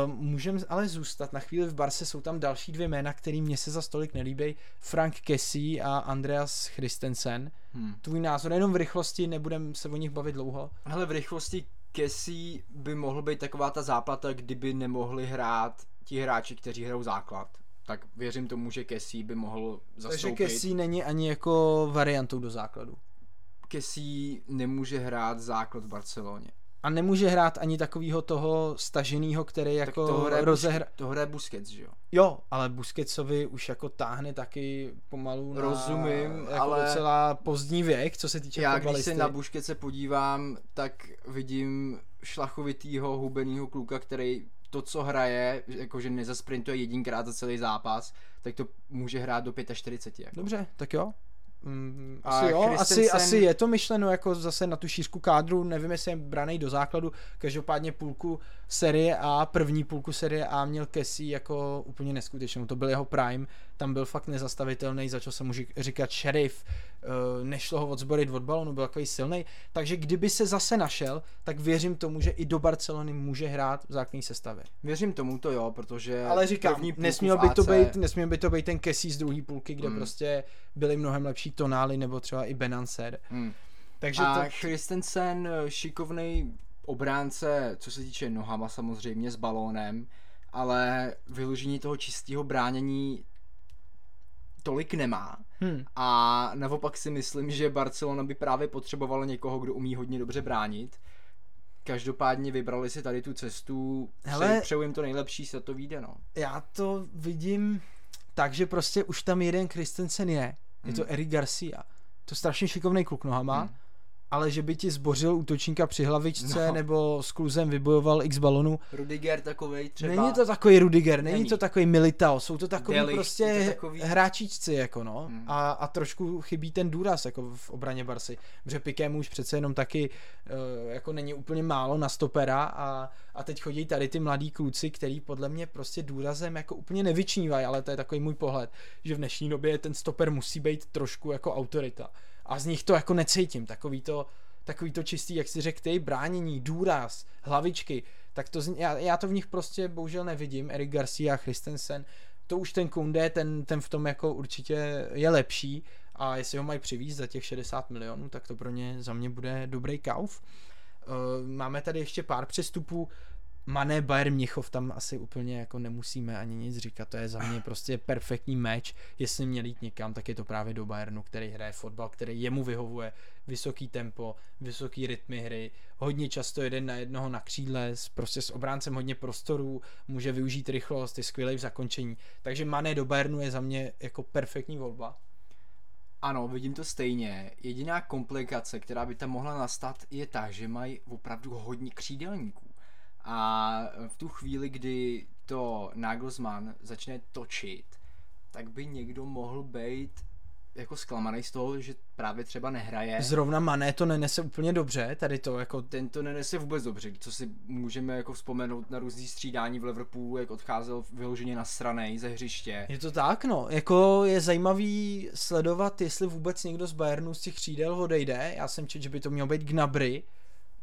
Uh, Můžeme ale zůstat na chvíli v Barse, jsou tam další dvě jména, který mě se za stolik nelíbí. Frank Kessie a Andreas Christensen. Hmm. Tvůj názor, jenom v rychlosti, nebudem se o nich bavit dlouho.
Ale v rychlosti Kessie by mohl být taková ta záplata, kdyby nemohli hrát ti hráči, kteří hrajou základ. Tak věřím tomu, že Kessie by mohl zastoupit.
Takže Kessie není ani jako variantou do základu.
Kessie nemůže hrát základ v Barceloně.
A nemůže hrát ani takového toho staženého, který tak jako to hraje, rozehra...
to hraje Busquets, že jo?
Jo, ale Busquetsovi už jako táhne taky pomalu
na Rozumím,
jako
ale
docela pozdní věk, co se týče
Já když se na Busquetse podívám, tak vidím šlachovitýho, hubenýho kluka, který to, co hraje, jakože nezasprintuje jedinkrát za celý zápas, tak to může hrát do 45. Jako.
Dobře, tak jo. Mm, asi jo, asi, asi je to myšleno jako zase na tu šířku kádru, nevím jestli je braný do základu, každopádně půlku série A, první půlku série A měl Kessie jako úplně neskutečnou, to byl jeho prime, tam byl fakt nezastavitelný, začal se mu říkat šerif, eh, nešlo ho odzborit od balonu, byl takový silný, takže kdyby se zase našel, tak věřím tomu, že i do Barcelony může hrát v základní sestavě.
Věřím tomu to jo, protože
Ale říkám, nesměl by, to být, nesměl by to být ten Kessie z druhé půlky, kde hmm. prostě byly mnohem lepší tonály, nebo třeba i Benancer. Hmm.
Takže a to... Christensen, eh, šikovný obránce, co se týče nohama samozřejmě s balónem, ale vyložení toho čistého bránění tolik nemá. Hmm. A naopak si myslím, že Barcelona by právě potřebovala někoho, kdo umí hodně dobře bránit. Každopádně vybrali si tady tu cestu,
Hele-
přeju jim to nejlepší, se to vyjde, no.
Já to vidím tak, že prostě už tam jeden Christensen je. Je to
Hmm.
Eric Garcia. To strašně šikovný kluk nohama,
Hmm.
Ale že by ti zbořil útočníka při hlavičce
No.
nebo s kluzem vybojoval x balonů.
Rudiger takovej třeba.
Není to takový Rudiger, není,
Není.
to takový Militao, jsou to takový
Delict,
prostě
to takový-
hráčičci, jako no.
Hmm.
A, a trošku chybí ten důraz, jako v obraně Barsy. Protože mu už přece jenom taky uh, jako není úplně málo na stopera a, a teď chodí tady ty mladí kluci, který podle mě prostě důrazem jako úplně nevyčnívají, ale to je takový můj pohled, že v dnešní době ten stoper musí být trošku jako autorita. A z nich to jako necítím, takový to, takový to čistý, jak si řekl ty, bránění, důraz, hlavičky, tak to, já, já to v nich prostě bohužel nevidím, Eric Garcia, Christensen, to už ten Kunde, ten, ten v tom jako určitě je lepší. A jestli ho mají přivízt za těch 60 milionů, tak to pro ně za mě bude dobrý kauf. Uh, máme tady ještě pár přestupů, Mané Bayern Mnichov tam asi úplně jako nemusíme ani nic říkat, to je za mě prostě perfektní meč, jestli měl jít někam, tak je to právě do Bayernu, který hraje fotbal, který jemu vyhovuje, vysoký tempo, vysoký rytmy hry, hodně často jeden na jednoho na křídle, prostě s obráncem hodně prostorů, může využít rychlost, je skvělý v zakončení, takže Mané do Bayernu je za mě jako perfektní volba.
Ano, vidím to stejně. Jediná komplikace, která by tam mohla nastat, je ta, že mají opravdu hodně křídelníků. A v tu chvíli, kdy to Nagelsmann začne točit, tak by někdo mohl být jako zklamaný z toho, že právě třeba nehraje.
Zrovna Mané to nenese úplně dobře, tady to jako
Ten to nenese vůbec dobře, co si můžeme jako vzpomenout na různý střídání v Liverpoolu, jak odcházel vyloženě na stranej ze hřiště.
Je to tak, no. Jako je zajímavý sledovat, jestli vůbec někdo z Bayernu z těch křídel odejde. Já jsem četl, že by to měl být Gnabry.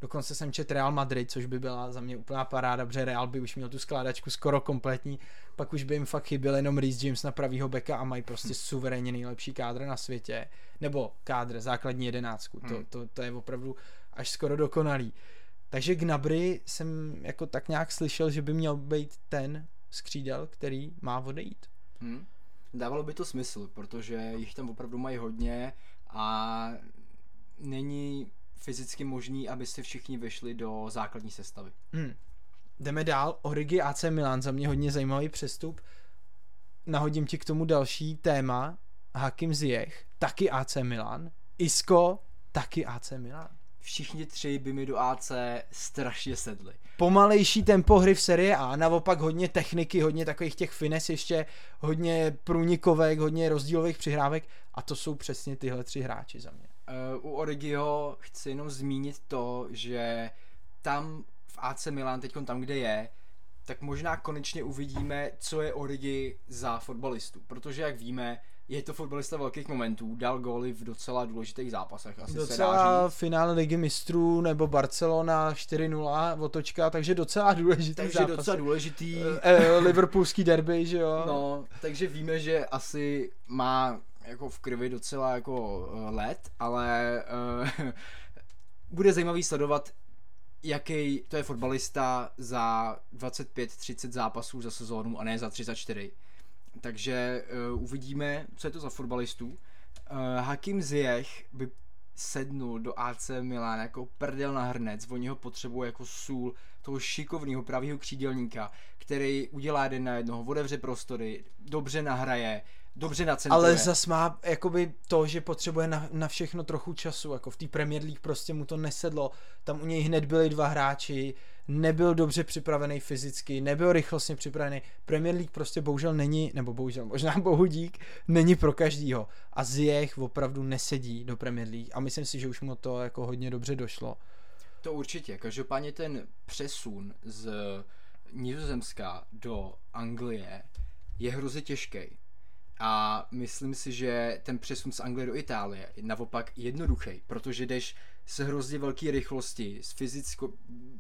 Dokonce jsem četl Real Madrid, což by byla za mě úplná paráda, protože Real by už měl tu skládačku skoro kompletní. Pak už by jim fakt chyběl jenom Reece James na pravýho beka a mají prostě suverénně nejlepší kádr na světě. Nebo kádr, základní jedenáctku. To,
Hmm.
to, to je opravdu až skoro dokonalý. Takže Gnabry jsem jako tak nějak slyšel, že by měl být ten z křídel, který má odejít.
Hmm. Dávalo by to smysl, protože jich tam opravdu mají hodně a není fyzicky možný, aby si všichni vešli do základní sestavy.
Hmm. Jdeme dál. Origi AC Milan, za mě hodně zajímavý přestup. Nahodím ti k tomu další téma. Hakim Ziyech, taky AC Milan. Isco, taky AC Milan.
Všichni tři by mi do AC strašně sedli.
Pomalejší tempo hry v série A, naopak hodně techniky, hodně takových těch fines ještě, hodně průnikovek, hodně rozdílových přihrávek a to jsou přesně tyhle tři hráči za mě.
Uh, u Origiho chci jenom zmínit to, že tam v AC Milan, teď tam, kde je, tak možná konečně uvidíme, co je Origi za fotbalistu. Protože, jak víme, je to fotbalista velkých momentů, dal góly v docela důležitých zápasech, asi se dá
Docela
říct.
finále ligy mistrů nebo Barcelona 4-0 otočka, takže docela důležitý
Takže
zápas.
docela důležitý.
Eh, eh, Liverpoolský derby, že jo?
No, takže víme, že asi má jako v krvi docela jako uh, let, ale uh, bude zajímavý sledovat, jaký to je fotbalista za 25-30 zápasů za sezónu a ne za 34. Takže uh, uvidíme, co je to za fotbalistů. Uh, Hakim Ziyech by sednul do AC Milan jako prdel na hrnec, oni ho potřebují jako sůl toho šikovného pravého křídelníka, který udělá jeden na jednoho, otevře prostory, dobře nahraje, dobře nacentruje.
Ale zas má jakoby to, že potřebuje na, na všechno trochu času, jako v té Premier League prostě mu to nesedlo, tam u něj hned byli dva hráči, nebyl dobře připravený fyzicky, nebyl rychlostně připravený. Premier League prostě bohužel není, nebo bohužel, možná bohudík, není pro každýho. A Ziyech opravdu nesedí do Premier League a myslím si, že už mu to jako hodně dobře došlo.
To určitě. Každopádně ten přesun z Nizozemska do Anglie je hrozně těžký. A myslím si, že ten přesun z Anglie do Itálie je naopak jednoduchý, protože jdeš z hrozně velké rychlosti, z, fyzicko,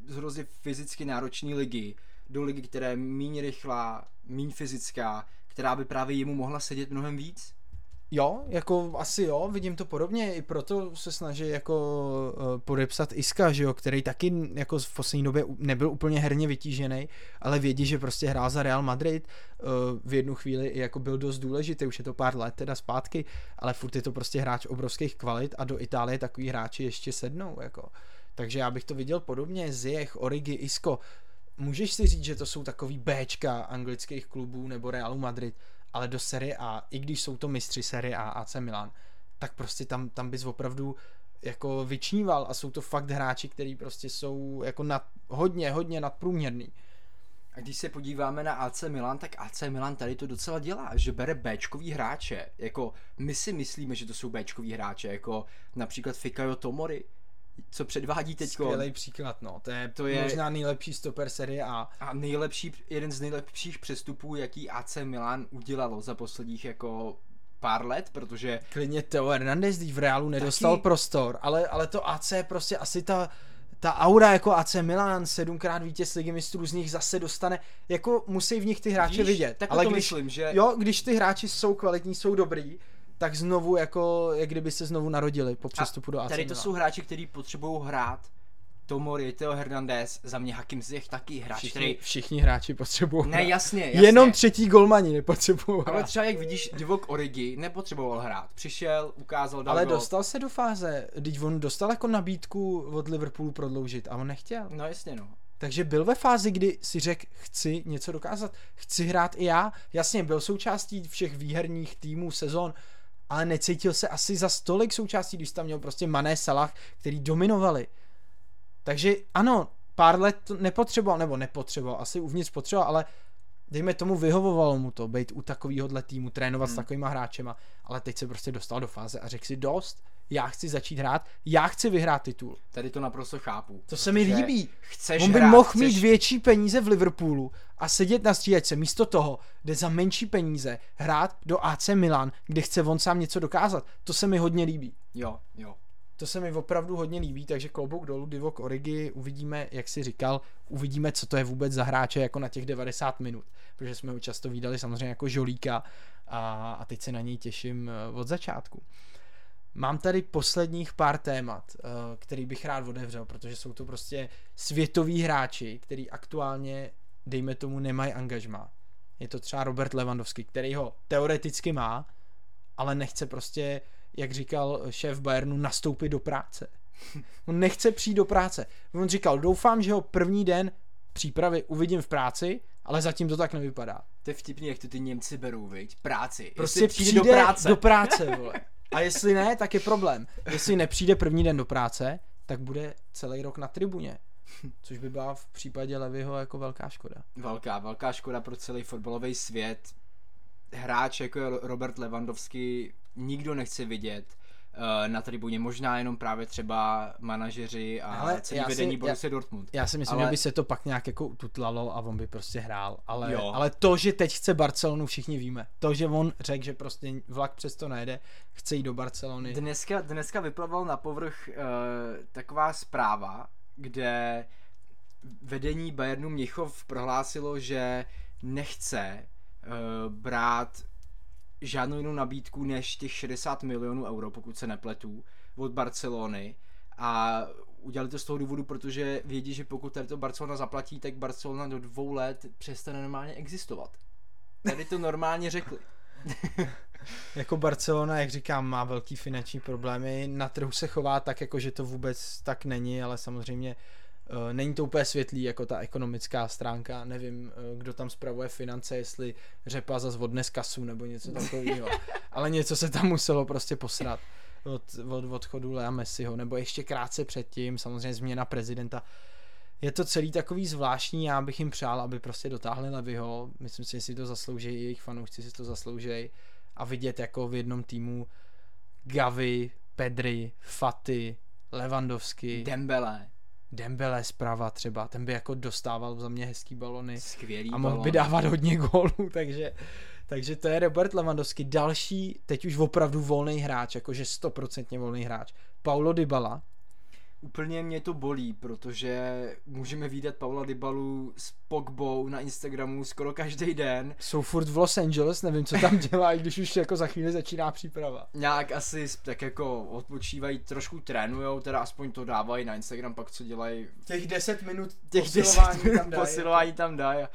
z hrozně fyzicky náročné ligy do ligy, která je méně rychlá, méně fyzická, která by právě jemu mohla sedět mnohem víc.
Jo, jako asi jo, vidím to podobně, i proto se snaží jako uh, podepsat Iska, že jo, který taky jako v poslední době nebyl úplně herně vytížený, ale vědí, že prostě hrál za Real Madrid, uh, v jednu chvíli jako byl dost důležitý, už je to pár let teda zpátky, ale furt je to prostě hráč obrovských kvalit a do Itálie takový hráči ještě sednou, jako. Takže já bych to viděl podobně, Ziyech, Origi, Isco. Můžeš si říct, že to jsou takový Bčka anglických klubů nebo Realu Madrid, ale do Serie A, i když jsou to mistři Serie A, AC Milan, tak prostě tam, tam bys opravdu jako vyčníval a jsou to fakt hráči, kteří prostě jsou jako nad, hodně, hodně nadprůměrný.
A když se podíváme na AC Milan, tak AC Milan tady to docela dělá, že bere Bčkový hráče. Jako my si myslíme, že to jsou Bčkový hráče, jako například Fikayo Tomori, co předvádí teď.
Skvělý příklad, no. To je, to je možná nejlepší stoper série A.
A nejlepší, jeden z nejlepších přestupů, jaký AC Milan udělalo za posledních jako pár let, protože...
Klidně Teo Hernandez v Reálu nedostal taky... prostor, ale, ale to AC prostě asi ta ta aura jako AC Milan, sedmkrát vítěz ligy mistrů z nich zase dostane, jako musí v nich ty hráče Víš, vidět.
Tak ale to když, myslím, že...
Jo, když ty hráči jsou kvalitní, jsou dobrý, tak znovu jako, jak kdyby se znovu narodili po přestupu do AC
Tady to jsou hráči, kteří potřebují hrát Tomori, Teo Hernandez, za mě Hakim Ziyech taky hráč,
všichni,
který...
Všichni hráči potřebují
Ne, jasně, jasně.
Jenom třetí golmani nepotřebují.
Ale třeba jak vidíš, Divok Origi nepotřeboval hrát. Přišel, ukázal, dal
Ale
gol.
dostal se do fáze, teď on dostal jako nabídku od Liverpoolu prodloužit a on nechtěl.
No jasně no.
Takže byl ve fázi, kdy si řekl, chci něco dokázat, chci hrát i já. Jasně, byl součástí všech výherních týmů sezon, ale necítil se asi za stolik součástí, když tam měl prostě Mané Salah, který dominovali. Takže ano, pár let to nepotřeboval, nebo nepotřeboval, asi uvnitř potřeboval, ale dejme tomu, vyhovovalo mu to, být u takovýhohle týmu, trénovat hmm. s takovýma hráčema, ale teď se prostě dostal do fáze a řekl si dost, já chci začít hrát, já chci vyhrát titul.
Tady to naprosto chápu.
To se mi líbí.
Chceš
On by
hrát,
mohl
chceš...
mít větší peníze v Liverpoolu a sedět na střídačce. Místo toho jde za menší peníze hrát do AC Milan, kde chce on sám něco dokázat. To se mi hodně líbí.
Jo, jo.
To se mi opravdu hodně líbí, takže klobouk dolů Divok Origi, uvidíme, jak si říkal, uvidíme, co to je vůbec za hráče jako na těch 90 minut, protože jsme ho často viděli samozřejmě jako žolíka a, a teď se na něj těším eh, od začátku. Mám tady posledních pár témat, eh, který bych rád otevřel, protože jsou to prostě světoví hráči, který aktuálně, dejme tomu, nemají angažmá. Je to třeba Robert Lewandowski, který ho teoreticky má, ale nechce prostě jak říkal šéf Bayernu, nastoupit do práce. On nechce přijít do práce. On říkal, doufám, že ho první den přípravy uvidím v práci, ale zatím to tak nevypadá.
To je vtipný, jak to ty Němci berou, viď? Práci.
Prostě přijde, přijde do práce. do práce, vole. A jestli ne, tak je problém. Jestli nepřijde první den do práce, tak bude celý rok na tribuně. Což by byla v případě Levyho jako velká škoda.
Velká, velká škoda pro celý fotbalový svět. Hráč jako je Robert Lewandowski nikdo nechce vidět na tribuně, možná jenom právě třeba manažeři a ale celý vedení Borussia Dortmund.
Já si myslím, ale... že by se to pak nějak jako ututlalo a on by prostě hrál, ale, jo. ale to, že teď chce Barcelonu, všichni víme. To, že on řekl, že prostě vlak přesto nejde, chce jít do Barcelony.
Dneska, dneska vyplaval na povrch uh, taková zpráva, kde vedení Bayernu Měchov prohlásilo, že nechce uh, brát žádnou jinou nabídku než těch 60 milionů euro, pokud se nepletu, od Barcelony a udělali to z toho důvodu, protože vědí, že pokud tady to Barcelona zaplatí, tak Barcelona do dvou let přestane normálně existovat. Tady to normálně řekli.
jako Barcelona, jak říkám, má velký finanční problémy, na trhu se chová tak, jako že to vůbec tak není, ale samozřejmě Uh, není to úplně světlý jako ta ekonomická stránka, nevím, uh, kdo tam spravuje finance, jestli řepa zase odnes kasu nebo něco takového, ale něco se tam muselo prostě posrat od, od odchodu Lea Messiho, nebo ještě krátce předtím, samozřejmě změna prezidenta. Je to celý takový zvláštní, já bych jim přál, aby prostě dotáhli Levyho, myslím si, že si to zaslouží, jejich fanoušci si to zaslouží a vidět jako v jednom týmu Gavi, Pedri, Faty, Lewandowski,
Dembele,
Dembele zprava třeba, ten by jako dostával za mě hezký balony
Skvělý
a mohl by dávat hodně gólů, takže, takže to je Robert Lewandowski. Další, teď už opravdu volný hráč, jakože stoprocentně volný hráč. Paulo Dybala,
Úplně mě to bolí, protože můžeme výdat Paula Dybalu s Pogbou na Instagramu skoro každý den.
Jsou furt v Los Angeles, nevím, co tam dělají, když už jako za chvíli začíná příprava.
Nějak asi tak jako odpočívají, trošku trénujou, teda aspoň to dávají na Instagram, pak co dělají.
Těch 10 minut
těch posilování 10 minut tam dají. Posilování tam dají a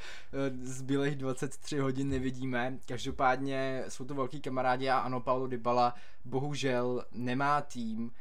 zbylých 23 hodin nevidíme. Každopádně jsou to velký kamarádi a ano, Paulo Dybala bohužel nemá tým,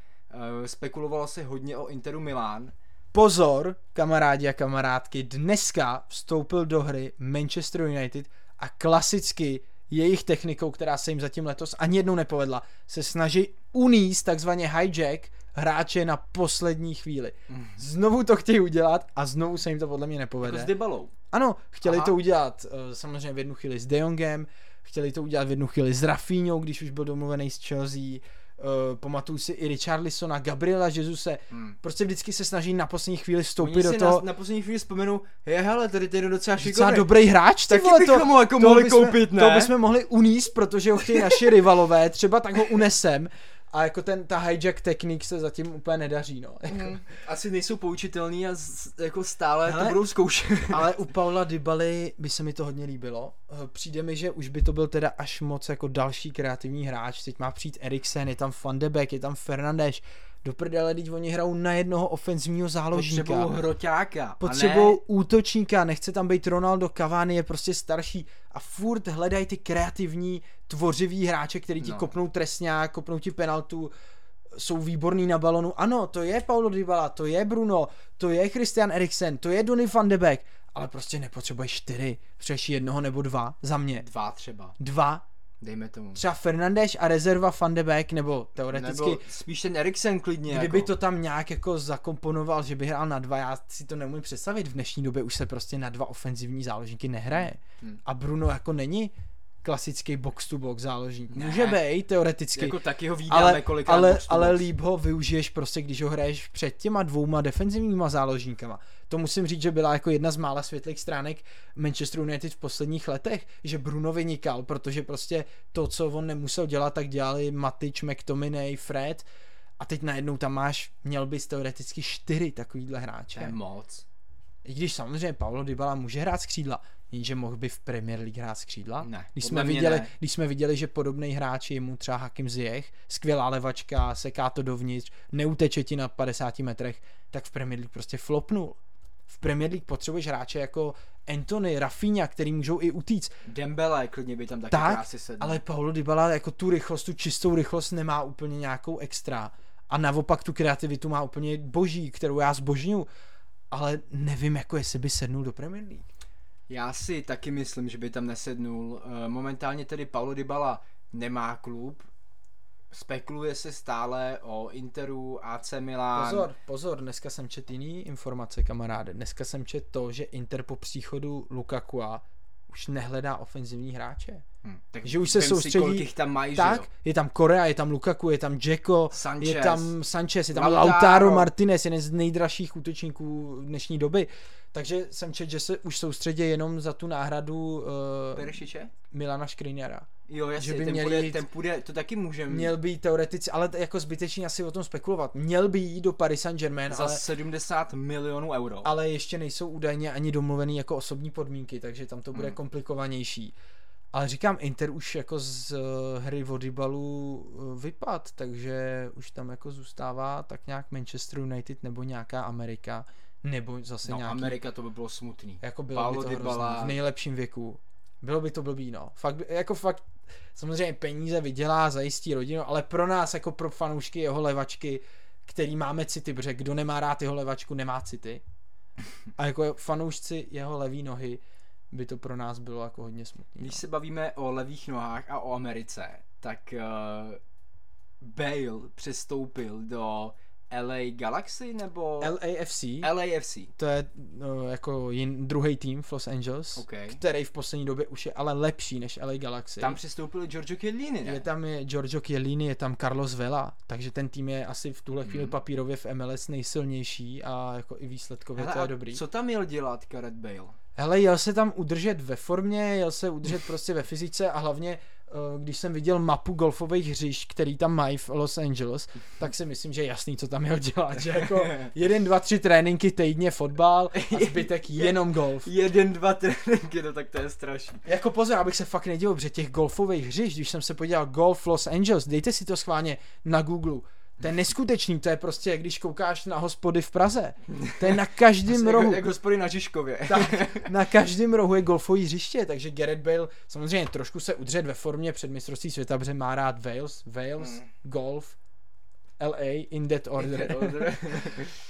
spekulovalo se hodně o Interu Milán.
Pozor, kamarádi a kamarádky, dneska vstoupil do hry Manchester United a klasicky jejich technikou, která se jim zatím letos ani jednou nepovedla, se snaží uníst takzvaně hijack hráče na poslední chvíli. Znovu to chtějí udělat a znovu se jim to podle mě nepovede.
Jako s Dybalou.
Ano, chtěli
Aha.
to udělat uh, samozřejmě v jednu chvíli s De Jongem, chtěli to udělat v jednu chvíli s Rafinhou, když už byl domluvený s Chelsea, uh, pamatuju si i Richarlisona, Gabriela Jesuse,
Hmm.
prostě vždycky se snaží na poslední chvíli
Oni
vstoupit do
si
toho.
na, na poslední chvíli vzpomenu, je hele, tady ten je docela
Docela
šikovný.
dobrý hráč, ty vole, to,
bychom ho jako
to
mohli koupit, ne?
To bychom mohli uníst, protože ho chtějí naši rivalové, třeba tak ho unesem. A jako ten, ta hijack technik se zatím úplně nedaří, no.
Hmm. Asi nejsou poučitelný a z, jako stále
Hele,
to budou zkoušet.
Ale u Paula Dybaly by se mi to hodně líbilo. Eh, Přijde mi, že už by to byl teda až moc jako další kreativní hráč. Teď má přijít Eriksen, je tam Van de Beek, je tam Fernandes. Do prdele, teď oni hrajou na jednoho ofenzivního záložníka.
Potřebují hroťáka.
Potřebují
a ne,
útočníka, nechce tam být Ronaldo, Cavani je prostě starší a furt hledají ty kreativní, tvořivý hráče, který ti
No.
kopnou trestňák, kopnou ti penaltu, jsou výborný na balonu. Ano, to je Paulo Dybala, to je Bruno, to je Christian Eriksen, to je Donny van de Beek, ale prostě nepotřebuješ čtyři, přeš jednoho nebo dva, za mě.
dva třeba,
Dva,
dejme tomu.
třeba Fernandes a rezerva van de Beek, nebo teoreticky
Nebo spíš ten Eriksen klidně.
Kdyby
jako.
to tam nějak jako zakomponoval, že by hrál na dva, já si to neumím představit. V dnešní době už se prostě na dva ofenzivní záložníky nehraje.
Hmm.
A Bruno jako není klasický box to box záložník.
Ne.
Může být teoreticky,
Jako taky ho vídáme
ale,
kolikrát
ale,
box to
ale
box.
líp ho využiješ prostě, když ho hraješ před těma dvouma defenzivníma záložníkama. To musím říct, že byla jako jedna z mála světlých stránek Manchester United v posledních letech, že Bruno vynikal, protože prostě to, co on nemusel dělat, tak dělali Matič, McTominay, Fred a teď najednou tam máš, měl bys teoreticky čtyři takovýhle
To
hráče.
je moc.
I když samozřejmě Paulo Dybala může hrát z křídla, jenže mohl by v Premier League hrát z křídla.
Ne,
když, jsme viděli,
ne.
když jsme viděli, že podobný hráč je mu třeba Hakim Ziyech, skvělá levačka, seká to dovnitř, neuteče ti na 50 metrech, tak v Premier League prostě flopnul. V Premier League potřebuješ hráče jako Anthony, Rafinha, který můžou i utíct.
Dembele klidně by tam taky
Tak,
krásně sedl.
Ale Paulo Dybala jako tu rychlost, tu čistou rychlost nemá úplně nějakou extra. A naopak tu kreativitu má úplně boží, kterou já zbožňuju. Ale nevím, jako jestli by sednul do Premier League.
Já si taky myslím, že by tam nesednul. Eh, Momentálně tedy Paulo Dybala nemá klub. Spekuluje se stále o Interu, AC Milan.
Pozor, pozor, dneska jsem čet jiný informace, kamaráde. Dneska jsem čet to, že Inter po příchodu Lukakua už nehledá ofenzivní hráče.
Hm, tak
Že už se
si,
soustředí-
jich tam mají, že
Tak,
jo?
je tam Korea, je tam Lukaku, je tam Jacko,
Sanchez.
je tam Sanchez, je tam
Lautaro.
Lautaro Martinez, jeden z nejdražších útočníků dnešní doby. Takže jsem čet, že se už soustředí jenom za tu náhradu uh? Milana Škrinera.
Jo, jasně,
že by
ten,
měli
půjde,
jít-
ten půjde, to taky můžeme
Měl by jít teoreticky, ale jako zbytečně asi o tom spekulovat. Měl by jít do Paris Saint-Germain,
za
ale,
70 milionů euro.
ale ještě nejsou údajně ani domluvený jako osobní podmínky, takže tam to bude
Hmm.
komplikovanější. Ale říkám, Inter už jako z eh, hry Vodibalu eh, vypad, takže už tam jako zůstává tak nějak Manchester United nebo nějaká Amerika, nebo zase
no,
nějaký,
Amerika to by bylo smutný.
jako bylo
Paulo
by to hrozný, v nejlepším věku. Bylo by to blbý, no. Fakt, by- jako fakt, samozřejmě peníze vydělá, zajistí rodinu, ale pro nás jako pro fanoušky jeho levačky, který máme city, protože kdo nemá rád jeho levačku, nemá city. A jako fanoušci jeho levý nohy by to pro nás bylo jako hodně smutný.
Když
No.
se bavíme o levých nohách a o Americe, tak uh, Bale přestoupil do LA Galaxy nebo
LAFC,
LAFC.
to je no, jako jin, druhý tým v Los Angeles,
OK.
který v poslední době už je ale lepší než LA Galaxy.
Tam přestoupil Giorgio Chiellini, ne?
Je tam je Giorgio Chiellini, je tam Carlos Vela, takže ten tým je asi v tuhle chvíli
Hmm.
papírově v MLS nejsilnější a jako i výsledkově
Hele,
to je dobrý.
Co tam měl dělat Gareth Bale?
Hele, jel se tam udržet ve formě, jel se udržet prostě ve fyzice a hlavně, když jsem viděl mapu golfových hřišť, který tam mají v Los Angeles, tak si myslím, že je jasný, co tam měl dělat, že jako jeden, dva, tři tréninky týdně fotbal a zbytek jenom golf.
Jeden, dva tréninky, no tak to je strašný.
Jako pozor, abych se fakt nedělal, protože těch golfových hřišť, když jsem se podíval Golf Los Angeles, dejte si to schválně na Google, to je neskutečný, to je prostě, když koukáš na hospody v Praze. To je na každém rohu.
Jako, jak hospody na Žižkově.
Tak, na každém rohu je golfový hřiště, takže Gareth Bale samozřejmě trošku se udržet ve formě před mistrovství světa, protože má rád Wales, Wales,
Mm.
golf, LA in that order.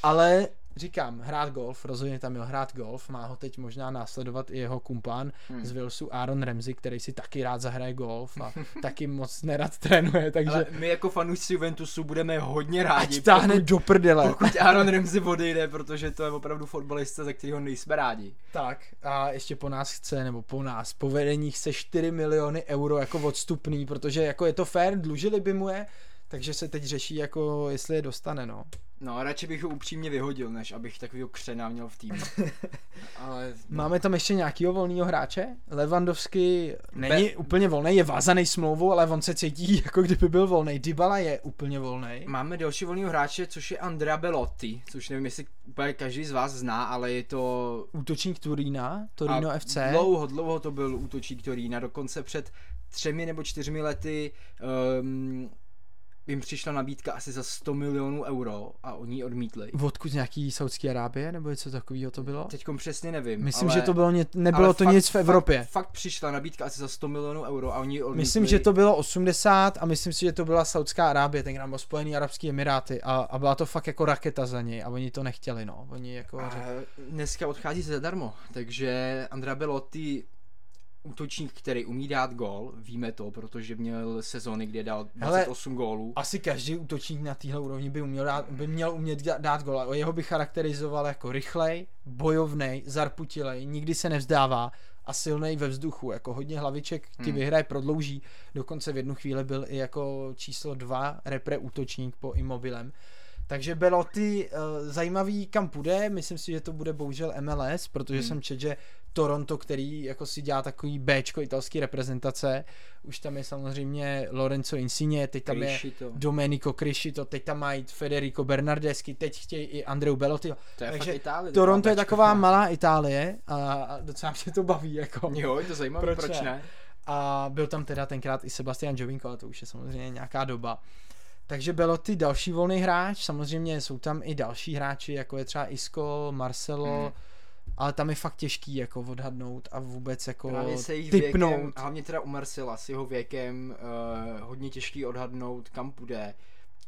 Ale říkám, hrát golf, rozhodně tam měl hrát golf, má ho teď možná následovat i jeho kumpán hmm. z Wilsu Aaron Ramsey, který si taky rád zahraje golf a taky moc nerad trénuje, takže... Ale
my jako fanoušci Juventusu budeme hodně rádi.
Ať táhne pokud, do prdele.
Pokud Aaron Ramsey odejde, protože to je opravdu fotbalista, za kterého nejsme rádi.
Tak a ještě po nás chce, nebo po nás, po vedení chce 4 miliony euro jako odstupný, protože jako je to fair, dlužili by mu je, takže se teď řeší, jako jestli je dostane, no.
No, radši bych ho upřímně vyhodil, než abych takovýho křena měl v týmu.
Ale... Máme tam ještě nějakýho volného hráče? Levandovský není Be... úplně volný, je vázaný smlouvou, ale on se cítí, jako kdyby byl volný. Dybala je úplně volný.
Máme další volného hráče, což je Andrea Belotti, což nevím, jestli úplně každý z vás zná, ale je to...
Útočník Turína, Torino A FC.
Dlouho, dlouho to byl útočník Turína, dokonce před třemi nebo čtyřmi lety um, jim přišla nabídka asi za 100 milionů euro a oni ji odmítli.
Odkud z nějaký Saudské Arábie nebo něco takového to bylo?
Teďkom přesně nevím.
Myslím, ale, že to bylo ně, nebylo to fakt, nic v Evropě.
Fakt, fakt přišla nabídka asi za 100 milionů euro a oni ji odmítli.
Myslím, že to bylo 80 a myslím si, že to byla Saudská Arábie, tenkrát nebo Spojený Arabské Emiráty a, a byla to fakt jako raketa za něj a oni to nechtěli, no. Oni jako... A
dneska odchází zadarmo, takže Andrea Belotti útočník, který umí dát gól, víme to, protože měl sezóny, kde dal 28 Hele, gólů.
Asi každý útočník na téhle úrovni by, uměl dát, by měl umět dát gól. O jeho by charakterizoval jako rychlej, bojovný, zarputilej, nikdy se nevzdává a silný ve vzduchu, jako hodně hlaviček ti hmm. vyhraje, prodlouží, dokonce v jednu chvíli byl i jako číslo dva repre útočník po Immobilem. Takže bylo ty uh, zajímavý, kam půjde, myslím si, že to bude bohužel MLS, protože hmm. jsem četl, že Toronto, který jako si dělá takový Bčko italský reprezentace. Už tam je samozřejmě Lorenzo Insigne, teď tam Criscito. je Domenico Criscito, teď tam mají Federico Bernardeschi, teď chtějí i Andreu Bellotti.
To je Takže Itálie,
Toronto je taková malá Itálie a docela mě to baví. Jako.
Jo, je to zajímavé, proč, proč ne? ne?
A byl tam teda tenkrát i Sebastian Jovinko, ale to už je samozřejmě nějaká doba. Takže bylo ty další volný hráč, samozřejmě jsou tam i další hráči, jako je třeba Isco, Marcelo, hmm ale tam je fakt těžký jako odhadnout a vůbec jako Právě se typnout. Věkem,
hlavně teda u Marcela s jeho věkem uh, hodně těžký odhadnout, kam půjde.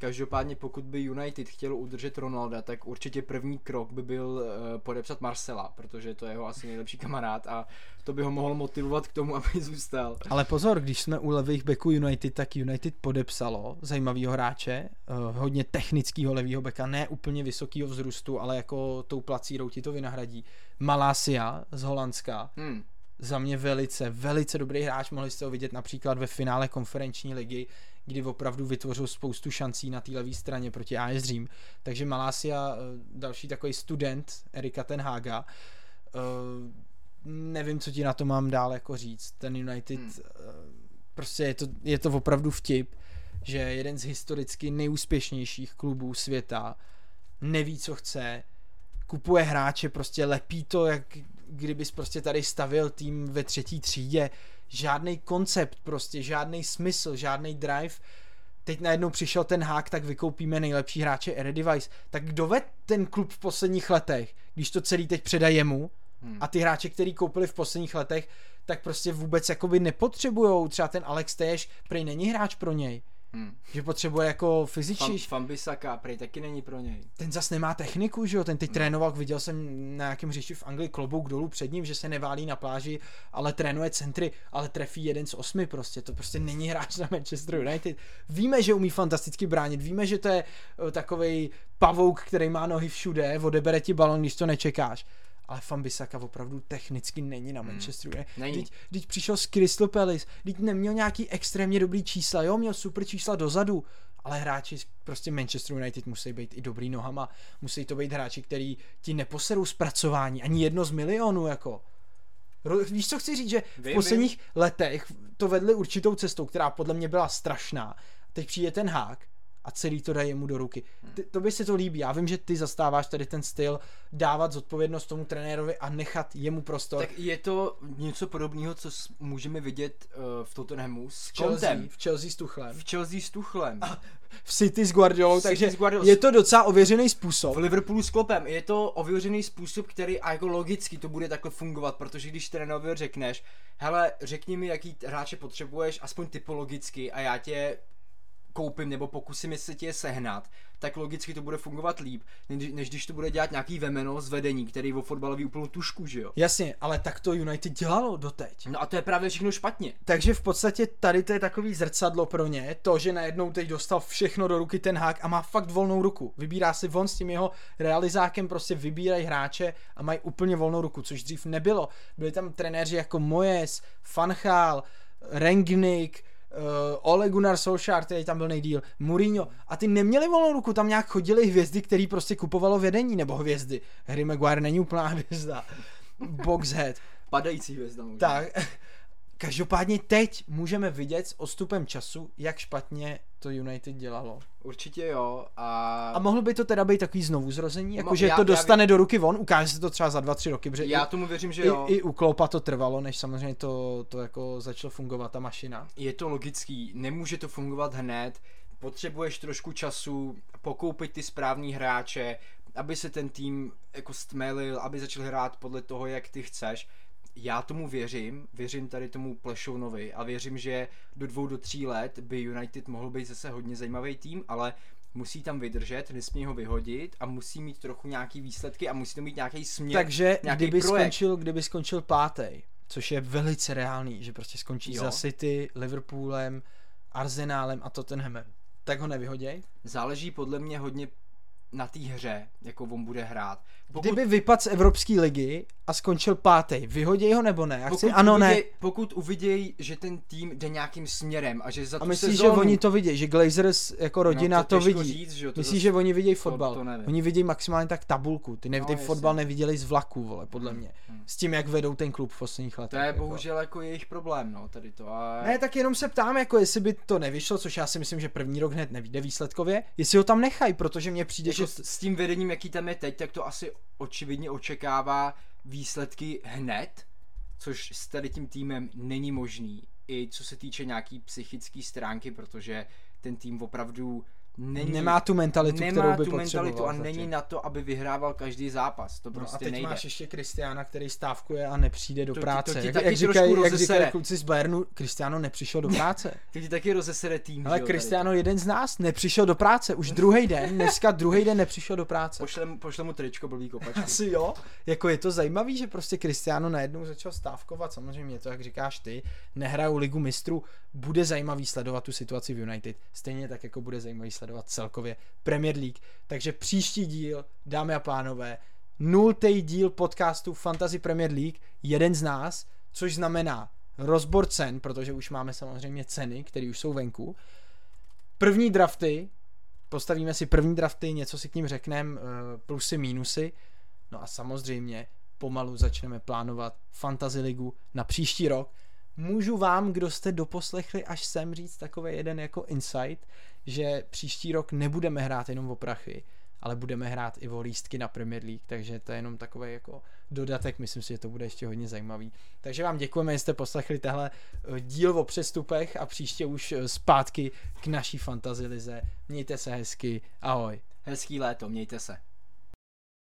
Každopádně pokud by United chtěl udržet Ronalda, tak určitě první krok by byl uh, podepsat Marcela, protože to je jeho asi nejlepší kamarád a to by ho mohlo motivovat k tomu, aby zůstal.
Ale pozor, když jsme u levých beků United, tak United podepsalo zajímavého hráče, uh, hodně technického levého beka, ne úplně vysokého vzrůstu, ale jako tou placírou ti to vynahradí. Malásia z Holandska. Hmm za mě velice, velice dobrý hráč. Mohli jste ho vidět například ve finále konferenční ligy, kdy opravdu vytvořil spoustu šancí na té levé straně proti AS Řím. Takže Malásia, eh, další takový student Erika Tenhaga, eh, nevím, co ti na to mám dál jako říct. Ten United, hmm. Eh, prostě je to, je to opravdu vtip, že jeden z historicky nejúspěšnějších klubů světa neví, co chce, kupuje hráče, prostě lepí to, jak kdybys prostě tady stavil tým ve třetí třídě, žádný koncept prostě, žádný smysl, žádný drive. Teď najednou přišel ten hák, tak vykoupíme nejlepší hráče Eredivice. Tak kdo ved ten klub v posledních letech, když to celý teď předá jemu hmm. a ty hráče, který koupili v posledních letech, tak prostě vůbec jakoby nepotřebujou. Třeba ten Alex Teješ, prej není hráč pro něj. Hmm. Že potřebuje jako fyzičně.
Fambisaka, prej taky není pro něj.
Ten zas nemá techniku, že jo, ten teď hmm. trénoval, viděl jsem na nějakém hřišti v Anglii klobouk dolů před ním, že se neválí na pláži, ale trénuje centry, ale trefí jeden z osmi prostě, to prostě není hráč na Manchester United. Víme, že umí fantasticky bránit, víme, že to je eh, takový pavouk, který má nohy všude, odebere ti balon, když to nečekáš ale Fambisaka opravdu technicky není na hmm. Manchesteru. Hmm. Není. Teď, teď přišel z Crystal Palace, teď neměl nějaký extrémně dobrý čísla, jo, měl super čísla dozadu, ale hráči prostě Manchester United musí být i dobrý nohama, musí to být hráči, který ti neposerou zpracování, ani jedno z milionů, jako. Víš, co chci říct, že v posledních vím. letech to vedli určitou cestou, která podle mě byla strašná. Teď přijde ten hák a celý to dají mu do ruky. Hmm. Ty, to by se to líbí. Já vím, že ty zastáváš tady ten styl dávat zodpovědnost tomu trenérovi a nechat jemu prostor.
Tak je to něco podobného, co můžeme vidět uh, v Tottenhamu s
v Chelsea, v Chelsea s Tuchlem.
V Chelsea s Tuchlem. A
v City s Guardiolou, takže s Guardiolou. je to docela ověřený způsob.
V Liverpoolu s Klopem je to ověřený způsob, který a jako logicky to bude takhle fungovat, protože když trénovi řekneš, hele, řekni mi, jaký hráče potřebuješ, aspoň typologicky a já tě koupím nebo pokusím se tě je sehnat, tak logicky to bude fungovat líp, než, než když to bude dělat nějaký vemeno z vedení, který o fotbale ví úplnou tušku, že jo.
Jasně, ale tak to United dělalo doteď.
No a to je právě všechno špatně.
Takže v podstatě tady to je takový zrcadlo pro ně, to, že najednou teď dostal všechno do ruky ten hák a má fakt volnou ruku. Vybírá si von s tím jeho realizákem, prostě vybírají hráče a mají úplně volnou ruku, což dřív nebylo. Byli tam trenéři jako Moyes, Fanchal, Rengnik, uh, Ole Gunnar Solskjaer, který tam byl nejdíl, Mourinho, a ty neměli volnou ruku, tam nějak chodili hvězdy, který prostě kupovalo vědení, nebo hvězdy. Harry Maguire není úplná hvězda. Boxhead.
Padající hvězda možná.
Tak, každopádně teď můžeme vidět s odstupem času, jak špatně to United dělalo.
Určitě jo. A,
A mohlo by to teda být takový znovu zrození,
Mo-
jakože
já-
to
já
dostane do ruky von, ukáže se to třeba za dva, tři roky, protože
já
i,
tomu věřím, že
i,
jo.
i u Klopa to trvalo, než samozřejmě to, to jako začalo fungovat ta mašina.
je to logický, nemůže to fungovat hned, potřebuješ trošku času, pokoupit ty správný hráče, aby se ten tým jako stmelil, aby začal hrát podle toho, jak ty chceš. Já tomu věřím, věřím tady tomu Plešounovi a věřím, že do dvou, do tří let by United mohl být zase hodně zajímavý tým, ale musí tam vydržet, nesmí ho vyhodit a musí mít trochu nějaký výsledky a musí to mít nějaký směr.
Takže
nějaký
kdyby
projekt.
skončil, kdyby skončil pátý, což je velice reálný, že prostě skončí
Jo.
za City, Liverpoolem, Arsenálem a Tottenhamem, tak ho nevyhoděj.
Záleží podle mě hodně na té hře, jako on bude hrát.
Kdyby vypadl z Evropské ligy a skončil pátý, vyhoděj ho nebo ne? Já chci,
pokud
ano, ne.
uviděj, Pokud uvidějí, že ten tým jde nějakým směrem a že za
A
tu
myslíš, že
sezónu,
oni to vidí, že Glazers jako rodina
no,
to,
to,
vidí?
Říct, že jo, to
Myslíš,
zase-
že oni vidějí
to-
fotbal?
to nevím.
oni vidějí maximálně tak tabulku. Ty, ne,
No,
ty fotbal neviděli z vlaku, vole, podle mě.
hmm.
S tím, jak vedou ten klub v posledních
To
letech.
je
jako.
bohužel jako jejich problém, no, tady to. A...
Ne, tak jenom se ptám, jako jestli by to nevyšlo, což já si myslím, že první rok hned nevíde výsledkově, jestli ho tam nechají, protože mně přijde,
jako
že...
s tím vedením, jaký tam je teď, tak to asi očividně očekává výsledky hned, což s tady tím týmem není možný. I co se týče nějaký psychické stránky, protože ten tým opravdu není,
nemá tu mentalitu,
nemá
kterou by
tu mentalitu a není na to, aby vyhrával každý zápas. To
No
prostě
a teď
nejde.
máš ještě Kristiána, který stávkuje a nepřijde do
To ti- to
práce.
ti
jak,
taky
jak, říkají, jak říkají kluci z Bayernu, Kristiano nepřišel do práce.
Teď ti taky rozesere tým,
Ale. Kristiano jeden z nás nepřišel do práce. Už druhý den, dneska druhý den nepřišel do práce.
Pošle, mu- pošle mu tričko blbý kopačky.
Asi jo. Jako je to zajímavý, že prostě Cristiano najednou začal stávkovat. Samozřejmě to, jak říkáš ty, nehrajou ligu mistrů. Bude zajímavý sledovat tu situaci v United. Stejně tak, jako bude zajímavý sledovat celkově Premier League. Takže příští díl, dámy a pánové, nultý díl podcastu Fantasy Premier League, jeden z nás, což znamená rozbor cen, protože už máme samozřejmě ceny, které už jsou venku. První drafty, postavíme si první drafty, něco si k ním řekneme, eh, plusy, mínusy. No a samozřejmě pomalu začneme plánovat Fantasy ligu na příští rok. Můžu vám, kdo jste doposlechli až sem říct takový jeden jako insight, že příští rok nebudeme hrát jenom o prachy, ale budeme hrát i o lístky na Premier League, takže to je jenom takový jako dodatek, myslím si, že to bude ještě hodně zajímavý. Takže vám děkujeme, že jste poslechli tehle eh, díl o přestupech a příště už eh, zpátky k naší fantasy lize. Mějte se hezky, ahoj.
Hezký léto, mějte se.